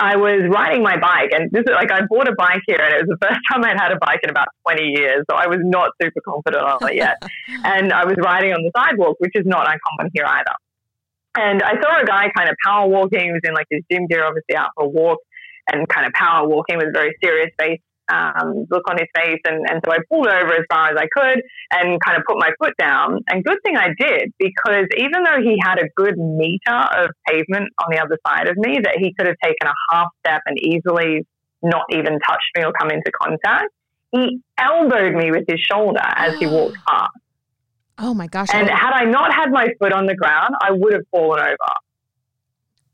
I was riding my bike, and this is like I bought a bike here, and it was the first time I'd had a bike in about 20 years, so I was not super confident on it yet. and I was riding on the sidewalk, which is not uncommon here either. And I saw a guy kind of power walking. He was in like his gym gear, obviously out for a walk, and kind of power walking with a very serious face um, look on his face. And, and so I pulled over as far as I could and kind of put my foot down. And good thing I did because even though he had a good meter of pavement on the other side of me, that he could have taken a half step and easily not even touched me or come into contact, he elbowed me with his shoulder as he walked past. Oh my gosh. And had I not had my foot on the ground, I would have fallen over.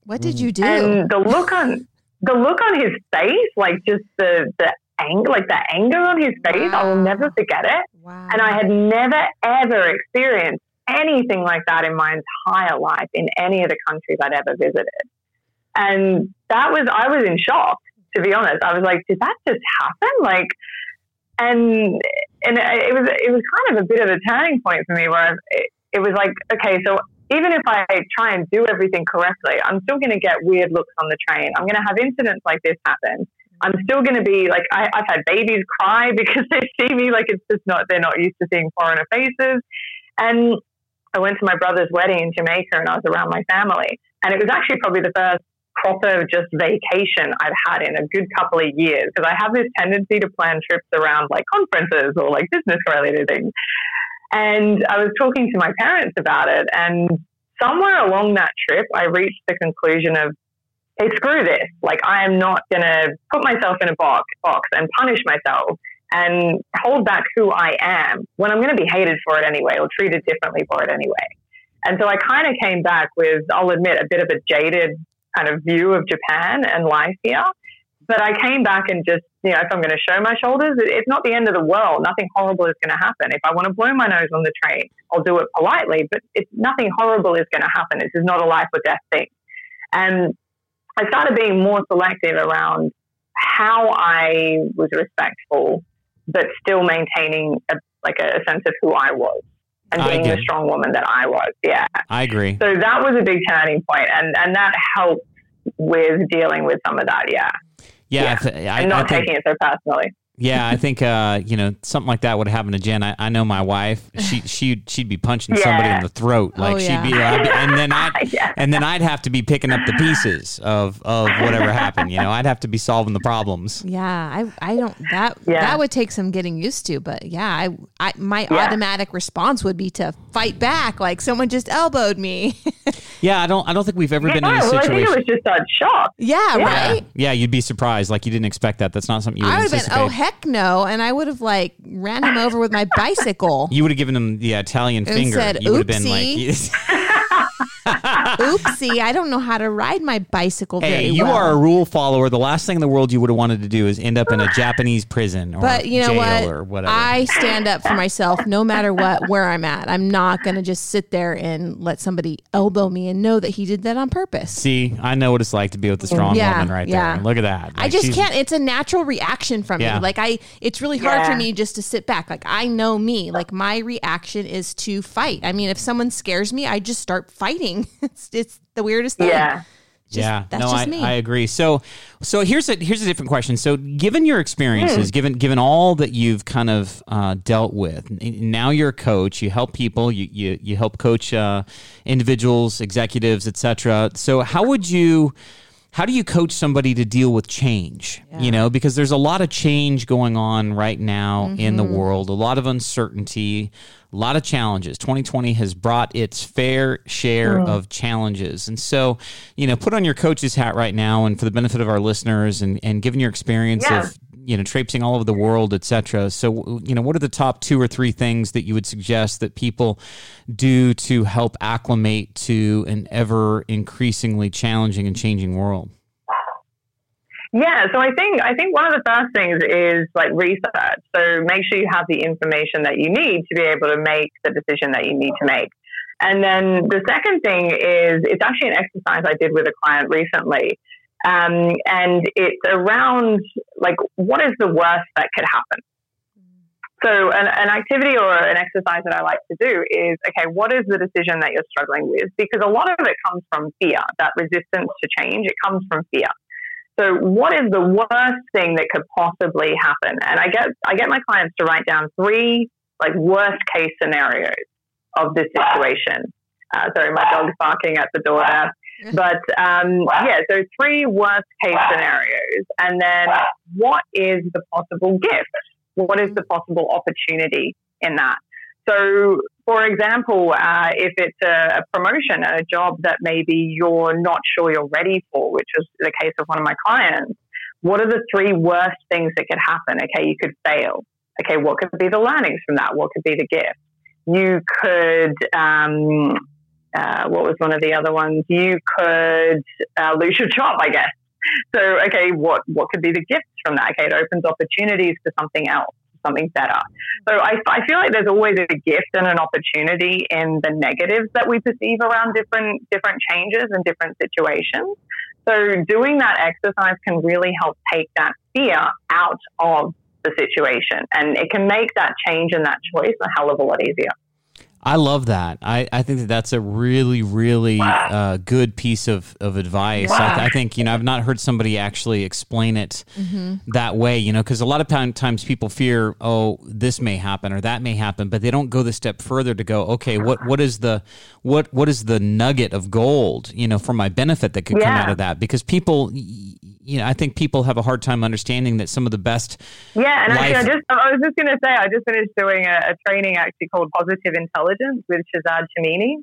what did you do? And the look on the look on his face, like just the the anger, like the anger on his face, I will never forget it. wow. And I had never ever experienced anything like that in my entire life in any of the countries I'd ever visited. And that was I was in shock, to be honest. I was like, did that just happen? Like and and it was it was kind of a bit of a turning point for me where it, it was like, okay, so even if I try and do everything correctly, I'm still going to get weird looks on the train. I'm going to have incidents like this happen. I'm still going to be like, I, I've had babies cry because they see me like it's just not, they're not used to seeing foreigner faces. And I went to my brother's wedding in Jamaica and I was around my family. And it was actually probably the first proper just vacation I've had in a good couple of years because I have this tendency to plan trips around like conferences or like business related things. And I was talking to my parents about it, and somewhere along that trip, I reached the conclusion of, hey, screw this. Like, I am not going to put myself in a box, box and punish myself and hold back who I am when I'm going to be hated for it anyway or treated differently for it anyway. And so I kind of came back with, I'll admit, a bit of a jaded kind of view of Japan and life here. But I came back and just, you know, if I'm going to show my shoulders, it's not the end of the world. Nothing horrible is going to happen. If I want to blow my nose on the train, I'll do it politely, but it's nothing horrible is going to happen. This is not a life or death thing. And I started being more selective around how I was respectful, but still maintaining a, like a, sense of who I was and being the strong woman that I was. Yeah. I agree. So that was a big turning point and, and that helped with dealing with some of that. Yeah. Yeah, yeah. I, th- I, and not I taking it so personally. Yeah, I think uh, you know something like that would happen to Jen. I, I know my wife. She she she'd be punching Yeah. somebody in the throat, Oh, like yeah. she'd be, be- and then I would Yeah. and then I'd have to be picking up the pieces of of whatever happened. You know, I'd have to be solving the problems. Yeah, I I don't that Yeah. that would take some getting used to, but yeah, I, I my Yeah. automatic response would be to fight back, like someone just elbowed me. Yeah, I don't I don't think we've ever Yeah, been in a well, I think it was just that shock. yeah, Yeah. right. Yeah, you'd be surprised, like you didn't expect that. That's not something you would I would have been, anticipate. oh heck no, and I would have like ran him over with my bicycle. you would have given him the Italian And finger. said, you would have been like, Oopsie, I don't know how to ride my bicycle very "Hey, you well. are a rule follower. The last thing in the world you would have wanted to do is end up in a Japanese prison or But you know jail what? or whatever." I stand up for myself no matter what, where I'm at. I'm not going to just sit there and let somebody elbow me and know that he did that on purpose. See, I know what it's like to be with a strong Yeah, woman right yeah. there. Look at that. I just can't. It's a natural reaction from Yeah. me. Like I, it's really hard for me just to sit back. Like I know me. Like my reaction is to fight. I mean, if someone scares me, I just start fighting. It's it's the weirdest thing. Yeah. Just- yeah, that's no, just I, me. I agree. So, so here's a here's a different question. So, given your experiences, given given all that you've kind of uh, dealt with, now you're a coach. You help people. You you, you help coach uh, individuals, executives, etc. So, how would you? How do you coach somebody to deal with change? You know, because there's a lot of change going on right now in the Mm-hmm. world, a lot of uncertainty, a lot of challenges. 2020 has brought its fair share of challenges. And so, you know, put on your coach's hat right now and for the benefit of our listeners and, and given your experience Yeah. of, you know, traipsing all over the world, et cetera. So, you know, what are the top two or three things that you would suggest that people do to help acclimate to an ever increasingly challenging and changing world? Yeah, so I think I think one of the first things is like research. So make sure you have the information that you need to be able to make the decision that you need to make. And then the second thing is it's actually an exercise I did with a client recently. Um, and it's around like what is the worst that could happen? So an, an activity or an exercise that I like to do is okay, what is the decision that you're struggling with? Because a lot of it comes from fear, that resistance to change, it comes from fear. So what is the worst thing that could possibly happen? And I get I get my clients to write down three like worst case scenarios of this situation. Uh, sorry, my dog's barking at the door there. But um, yeah, so three worst case scenarios, and then what is the possible gift? What is the possible opportunity in that? So, for example, uh, if it's a, a promotion a job that maybe you're not sure you're ready for, which was the case of one of my clients, what are the three worst things that could happen? Okay, you could fail. Okay, what could be the learnings from that? What could be the gift? You could, um, uh, what was one of the other ones? You could uh, lose your job, I guess. So, okay, what, what could be the gifts from that? Okay, it opens opportunities for something else, something better. So I, I feel like there's always a gift and an opportunity in the negatives that we perceive around different different changes and different situations. So doing that exercise can really help take that fear out of the situation, and it can make that change and that choice a hell of a lot easier. I love that. I, I think that that's a really, really uh, good piece of, of advice. I, th- I, think, you know, I've not heard somebody actually explain it mm-hmm. that way, you know, because a lot of times people fear, oh, this may happen or that may happen, but they don't go the step further to go, okay, what, what is the, what, what is the nugget of gold, you know, for my benefit that could yeah. come out of that? Because people, you know, I think people have a hard time understanding that some of the best. Yeah, and life- actually, I just I was just going to say I just finished doing a, a, training actually called Positive Intelligence with Shirzad Chamine,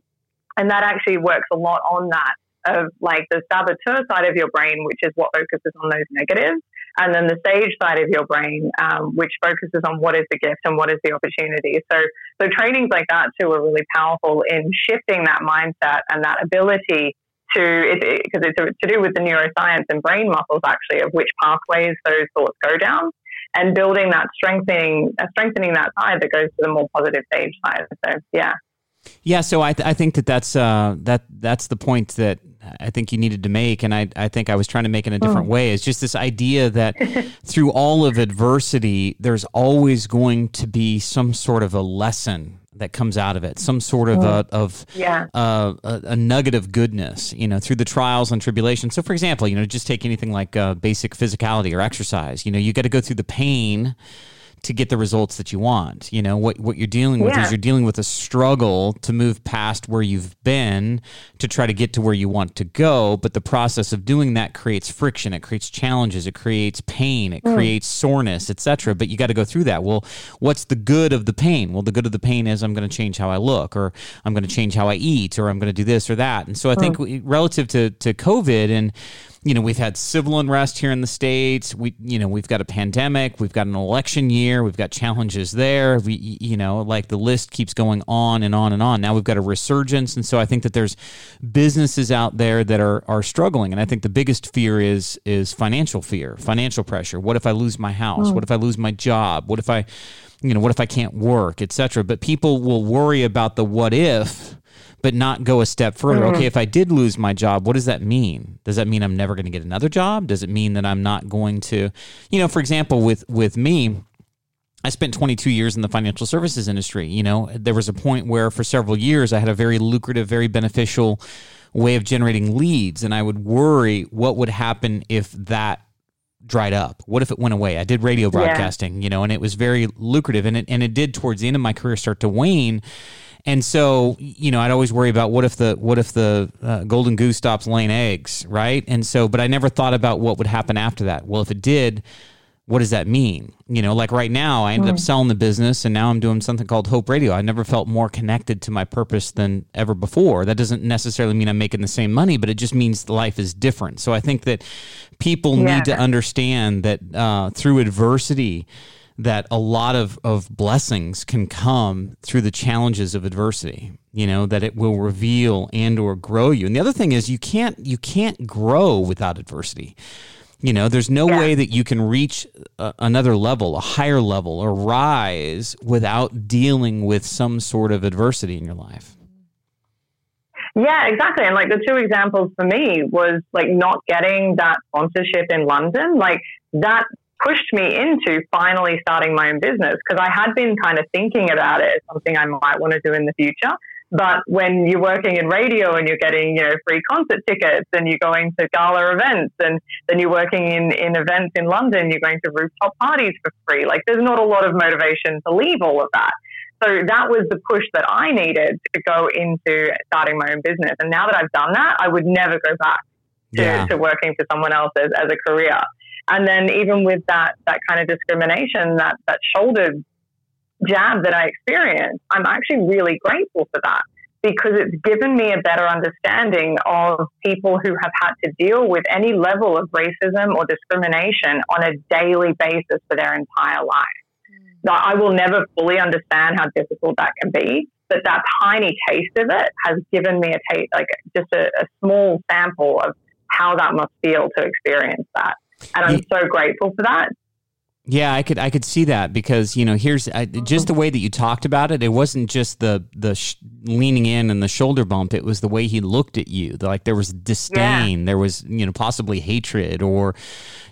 and that actually works a lot on that of like the saboteur side of your brain, which is what focuses on those negatives, and then the sage side of your brain, um, which focuses on what is the gift and what is the opportunity. So, so trainings like that too are really powerful in shifting that mindset and that ability to because it, it's to do with the neuroscience and brain muscles actually of which pathways those thoughts go down and building that strengthening uh, strengthening that side that goes to the more positive sage side so yeah yeah so i, th- I think that that's uh, that that's the point that I think you needed to make, and I, I think I was trying to make in a different oh. way. Is just this idea that through all of adversity, there's always going to be some sort of a lesson that comes out of it, some sort of a, of yeah. Uh, a, a, nugget of goodness, you know, through the trials and tribulations. So, for example, you know, just take anything like uh, basic physicality or exercise. You know, you got to go through the pain to get the results that you want. You know, what what you're dealing with yeah. is you're dealing with a struggle to move past where you've been to try to get to where you want to go, but the process of doing that creates friction, it creates challenges, it creates pain, it mm. creates soreness, etc. But you got to go through that. Well, what's the good of the pain? Well, the good of the pain is I'm going to change how I look or I'm going to change how I eat or I'm going to do this or that. And so I mm. think relative to to COVID and you know, we've had civil unrest here in the states. We, you know, we've got a pandemic. We've got an election year. We've got challenges there. We, you know, like the list keeps going on and on and on. Now we've got a resurgence, and so I think that there's businesses out there that are are struggling. And I think the biggest fear is is financial fear, financial pressure. What if I lose my house? Mm. What if I lose my job? What if I, you know, what if I can't work, etc. But people will worry about the what if but not go a step further. Mm-hmm. Okay, if I did lose my job, what does that mean? Does that mean I'm never going to get another job? Does it mean that I'm not going to, you know, for example, with with me, I spent 22 years in the financial services industry. You know, there was a point where for several years I had a very lucrative, very beneficial way of generating leads, and I would worry what would happen if that dried up? What if it went away? I did radio broadcasting, yeah. you know, and it was very lucrative and it and it did towards the end of my career start to wane. And so, you know, I'd always worry about what if the what if the uh, golden goose stops laying eggs, right? And so, but I never thought about what would happen after that. Well, if it did, what does that mean? You know, like right now, I ended mm. up selling the business and now I'm doing something called Hope Radio. I never felt more connected to my purpose than ever before. That doesn't necessarily mean I'm making the same money, but it just means life is different. So I think that people yeah. need to understand that uh, through adversity, that a lot of, of blessings can come through the challenges of adversity you know that it will reveal and or grow you and the other thing is you can't you can't grow without adversity you know there's no yeah. way that you can reach a, another level a higher level or rise without dealing with some sort of adversity in your life yeah, exactly. And like the two examples for me was like not getting that sponsorship in London. Like that pushed me into finally starting my own business because I had been kind of thinking about it as something I might want to do in the future. But when you're working in radio and you're getting, you know, free concert tickets and you're going to gala events and then you're working in, in events in London, you're going to rooftop parties for free. Like there's not a lot of motivation to leave all of that. So that was the push that I needed to go into starting my own business. And now that I've done that, I would never go back to, yeah. to working for someone else as, as a career. And then even with that that kind of discrimination, that that shoulder jab that I experienced, I'm actually really grateful for that because it's given me a better understanding of people who have had to deal with any level of racism or discrimination on a daily basis for their entire life. Mm. Now, I will never fully understand how difficult that can be, but that tiny taste of it has given me a taste, like just a, a small sample of how that must feel to experience that. And I'm so grateful for that. Yeah, I could I could see that because you know here's I, just the way that you talked about it. It wasn't just the the sh- leaning in and the shoulder bump. It was the way he looked at you. Like there was disdain, yeah. there was you know possibly hatred or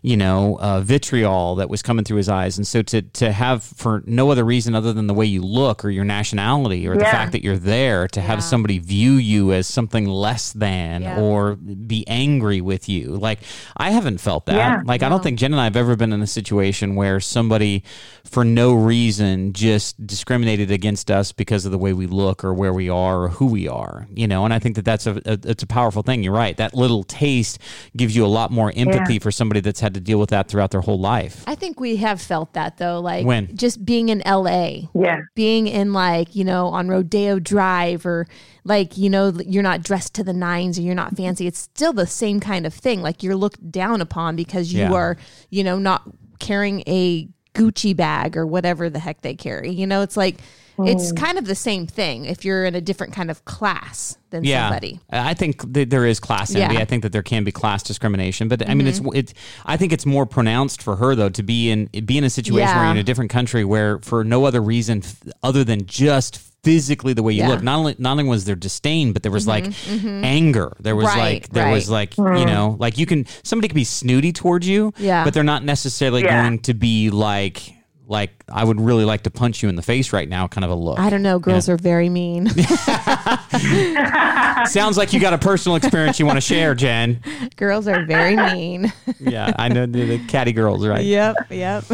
you know uh, vitriol that was coming through his eyes. And so to to have for no other reason other than the way you look or your nationality or yeah. the fact that you're there to have somebody view you as something less than or be angry with you. Like I haven't felt that. Like no. I don't think Jen and I have ever been in a situation where somebody for no reason just discriminated against us because of the way we look or where we are or who we are you know? And i think that that's a, a it's a powerful thing. You're right. That little taste gives you a lot more empathy yeah. for somebody that's had to deal with that throughout their whole life. I think we have felt that though like when? just being in la yeah. Being in like you know on rodeo drive or like you know you're not dressed to the nines or you're not fancy. It's still the same kind of thing. Like you're looked down upon because you yeah. are you know not carrying a Gucci bag or whatever the heck they carry. You know, it's like it's mm. kind of the same thing if you're in a different kind of class than yeah. somebody. I think that there is class envy. Yeah. I think that there can be class discrimination, but I mean, mm-hmm. it's it's. I think it's more pronounced for her though to be in be in a situation yeah. where you're in a different country where for no other reason other than just physically the way you yeah. look. Not only not only was there disdain, but there was mm-hmm, like mm-hmm. anger. There was right, like there right. was like mm. you know like you can somebody can be snooty towards you, yeah. but they're not necessarily yeah. going to be like like I would really like to punch you in the face right now kind of a look. I don't know. Girls yeah. are very mean. Sounds like you got a personal experience you want to share, Jen. Girls are very mean. yeah, I know the, the catty girls, right? Yep, yep.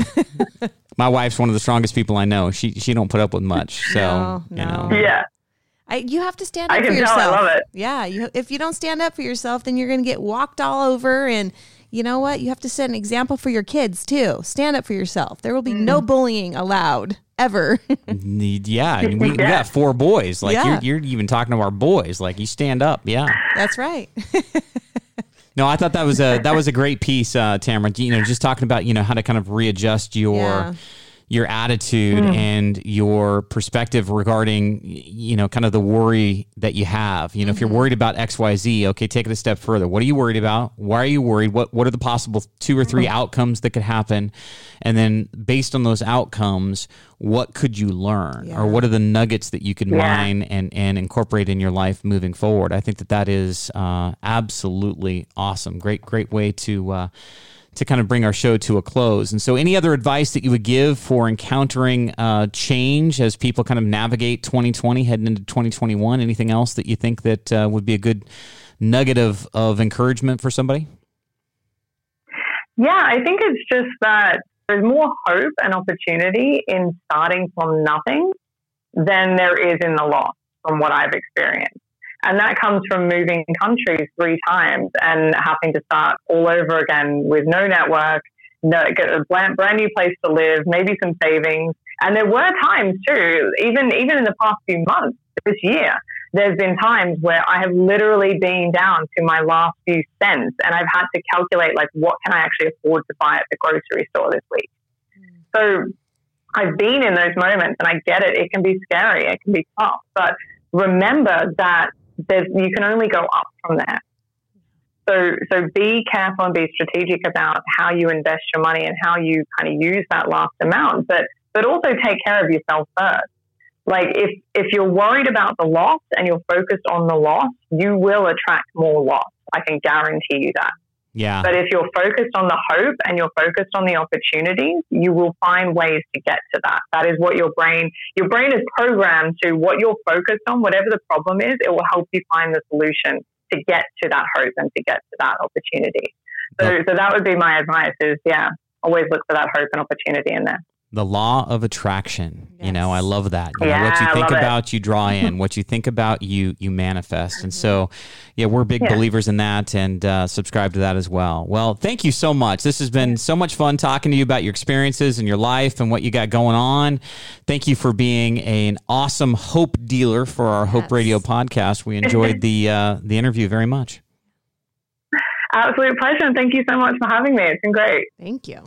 My wife's one of the strongest people I know. She she don't put up with much. So no, no. you know. Yeah. I, you have to stand up I for yourself. Tell, I love it. Yeah, you, if you don't stand up for yourself, then you're going to get walked all over. And you know what? You have to set an example for your kids too. Stand up for yourself. There will be mm. no bullying allowed ever. yeah, we, we, got four boys. Like yeah. you're, you're even talking to our boys. Like you stand up. Yeah, that's right. No, I thought that was a that was a great piece, uh, Tamara. You know, just talking about you know how to kind of readjust your. Yeah your attitude mm. and your perspective regarding you know kind of the worry that you have you know mm-hmm. if you're mm-hmm. worried about xyz okay take it a step further what are you worried about why are you worried what what are the possible two or 3 mm-hmm. outcomes that could happen and then based on those outcomes what could you learn yeah. or what are the nuggets that you could yeah. mine and and incorporate in your life moving forward i think that that is uh, absolutely awesome great great way to uh, to kind of bring our show to a close. And so, any other advice that you would give for encountering uh, change as people kind of navigate 2020, heading into 2021? Anything else that you think that uh, would be a good nugget of, of encouragement for somebody? Yeah, I think it's just that there's more hope and opportunity in starting from nothing than there is in the loss, from what I've experienced. And that comes from moving countries three times and having to start all over again with no network, no, get a brand, brand new place to live, maybe some savings. And there were times too, even even in the past few months, this year, there's been times where I have literally been down to my last few cents and I've had to calculate like what can I actually afford to buy at the grocery store this week. Mm. So I've been in those moments and I get it. It can be scary. It can be tough. But remember that you can only go up from there. So, so be careful and be strategic about how you invest your money and how you kind of use that last amount, but, but also take care of yourself first. Like if, if you're worried about the loss and you're focused on the loss, you will attract more loss. I can guarantee you that. Yeah. But if you're focused on the hope and you're focused on the opportunities, you will find ways to get to that. That is what your brain, your brain is programmed to what you're focused on, whatever the problem is, it will help you find the solution to get to that hope and to get to that opportunity. So, so that would be my advice is, yeah, always look for that hope and opportunity in there the law of attraction. Yes. You know, I love that. You yeah, know, what you think about, it. you draw in. what you think about, you you manifest. And so, yeah, we're big yeah. believers in that, and uh, subscribe to that as well. Well, thank you so much. This has been so much fun talking to you about your experiences and your life and what you got going on. Thank you for being an awesome hope dealer for our yes. Hope Radio podcast. We enjoyed the uh, the interview very much. Absolute pleasure, and thank you so much for having me. It's been great. Thank you.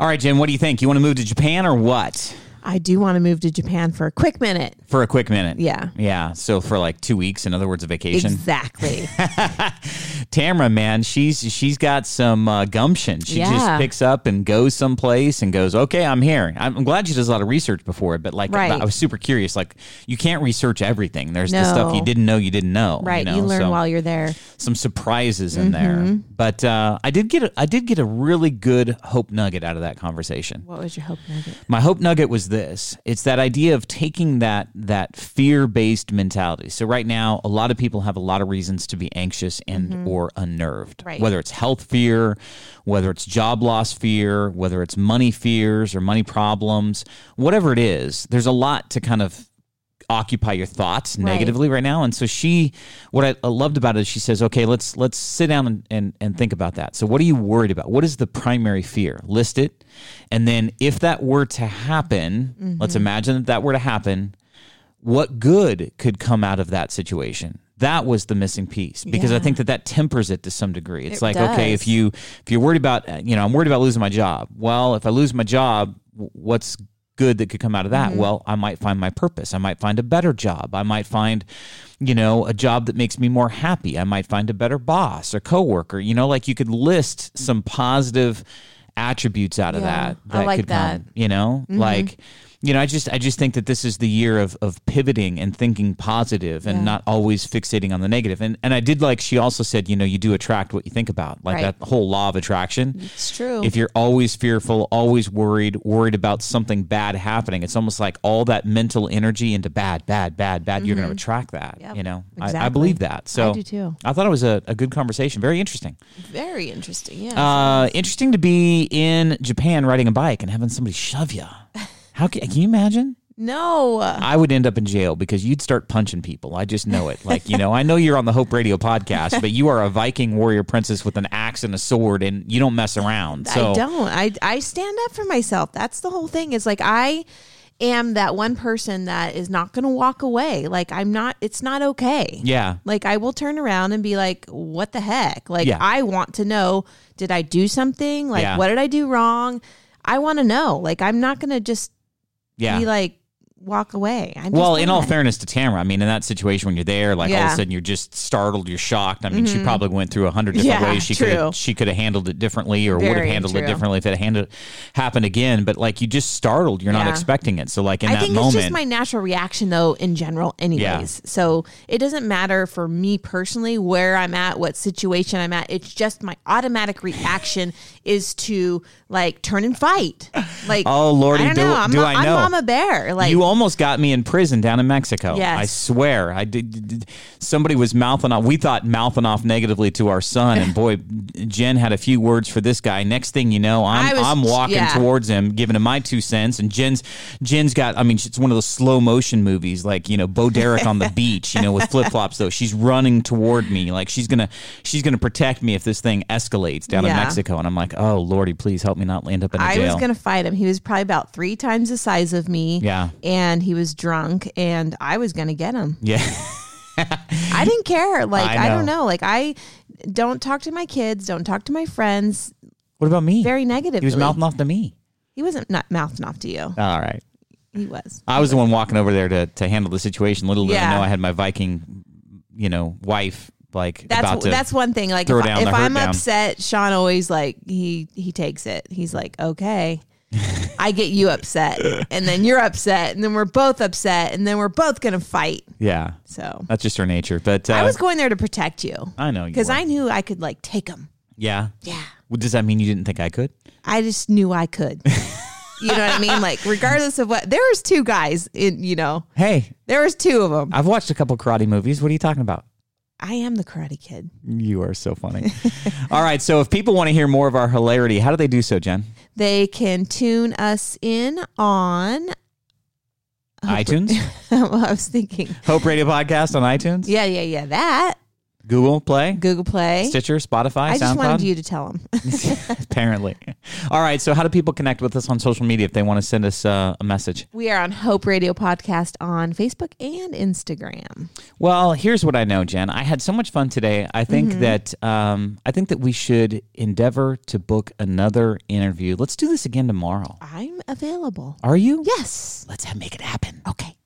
All right, Jim, what do you think? You want to move to Japan or what? I do want to move to Japan for a quick minute. For a quick minute. Yeah. Yeah. So for like two weeks, in other words, a vacation. Exactly. Tamara, man, she's she's got some uh, gumption. She just picks up and goes someplace and goes, "Okay, I'm here." I'm, I'm glad she does a lot of research before it, but like, Right. I was super curious. Like, you can't research everything. There's the stuff you didn't know you didn't know. right. You, You, learn So while you're there. some surprises in there. But uh, I did get a, I did get a really good hope nugget out of that conversation. What was your hope nugget? My hope nugget was this. It's that idea of taking that that fear-based mentality. So right now, a lot of people have a lot of reasons to be anxious and mm-hmm. or unnerved. Right. Whether it's health fear, whether it's job loss fear, whether it's money fears or money problems, whatever it is, there's a lot to kind of occupy your thoughts Right. negatively right now. And so she what i loved about it is she says okay let's let's sit down and, and, and think about that. So what are you worried about? What is the primary fear? List it. And then if that were to happen let's imagine that that were to happen what good could come out of that situation? That was the missing piece because i think that that tempers it to some degree. It's It like okay if you if you're worried about uh, you know i'm worried about losing my job. Well if i lose my job what's good that could come out of that. Well i might find my purpose. I might find a better job. I might find you know a job that makes me more happy. I might find a better boss or coworker. You know like you could list some positive attributes out of Yeah, that I that like could that. Mm-hmm. come you know? Like you know i just i just think that this is the year of of pivoting and thinking positive and Yeah. not always fixating on the negative. and and i did like she also said you know you do attract what you think about like Right. that whole law of attraction It's true. if you're always fearful, always worried, worried about something bad happening, it's almost like all that mental energy into bad, bad, bad, bad. You're going to attract that. Mm-hmm. Yep, You know, I, I believe that. So I do too. I thought it was a, a good conversation. Very interesting. Very interesting. Yeah. Uh, interesting to be in Japan riding a bike and having somebody shove you. How can, can you imagine? no. I would end up in jail because you'd start punching people. I just know it. Like, you know, I know you're on the Hope Radio podcast, but you are a Viking warrior princess with an axe and a sword and you don't mess around. So I don't. I I stand up for myself. That's the whole thing. Is like I am that one person that is not going to walk away. Like I'm not. It's not okay. Yeah. Like I will turn around and be like, "What the heck?" Like Yeah. I want to know. Did I do something? Like Yeah. what did I do wrong? I want to know. Like I'm not going to just Yeah. be like walk away. I'm Well, in all fairness to Tamara, I mean, in that situation when you're there, like all of Yeah. Mm-hmm. a sudden you're just startled, you're shocked. I mean, she probably went through a hundred different Yeah, ways she could true. have she could have handled it differently or would have Very handled it true. differently if it had handled, happened again. But like you just startled, you're not Yeah. expecting it. So like in I that think moment, it's just my natural reaction though in general anyways. So it doesn't matter for me personally where I'm at, what situation I'm at. It's just my automatic reaction is to like turn and fight. Like Oh, Lordy, I don't do- know. I'm, do a- I know. I'm Mama Bear. Like you almost got me in prison down in Mexico. Yes. I swear. I did, did- Somebody was mouthing off. We thought mouthing off negatively to our son, and boy, Jen had a few words for this guy. Next thing you know, I'm was- I'm walking yeah. towards him, giving him my two cents, and Jen's Jen's got. I mean, it's one of those slow motion movies, like you know, Bo Derek on the beach, you know, with flip flops. Though she's running toward me, like she's gonna she's gonna protect me if this thing escalates down in Mexico. And I'm like, oh lordy, please help me not land up in a I jail. was gonna fight him. He was probably about three times the size of me. Yeah. And he was drunk and I was gonna get him. yeah. I didn't care. Like I I, don't know. Like I don't talk to my kids, don't talk to my friends What about me? very negative. He was mouthing off to me. He wasn't not mouthing off to you. All right. He was. I was the one walking over there to, to handle the situation. Little did I know I had my Viking, you know, wife like That's about to. that's one thing. Like if, down if I'm down. upset, Sean always like he he takes it. He's like, okay. I get you upset, and then you're upset, and then we're both upset, and then we're both gonna fight. yeah, So that's just her nature. But uh, I was going there to protect you I know you because. I knew I could like take him. yeah. Yeah, Well, does that mean you didn't think I could? I just knew I could. you know what I mean? Like regardless of what, there was two guys in. You know, Hey, there was two of them. I've watched a couple karate movies. What are you talking about? I am the Karate Kid. You are so funny. All right, so if people want to hear more of our hilarity, how do they do so, Jen? They can tune us in on. iTunes, well, I was thinking Hope Radio Podcast on iTunes. Yeah, yeah, yeah. That. Google Play, Google Play, Stitcher, Spotify, I just SoundCloud. wanted you to tell them. Apparently. All right. So, how do people connect with us on social media if they want to send us uh, a message? we are on Hope Radio Podcast on Facebook and Instagram. Well, here's what I know, Jen. I had so much fun today. I think Mm-hmm. that um, I think that we should endeavor to book another interview. Let's do this again tomorrow. I'm available. Are you? Yes. Let's have, make it happen. Okay.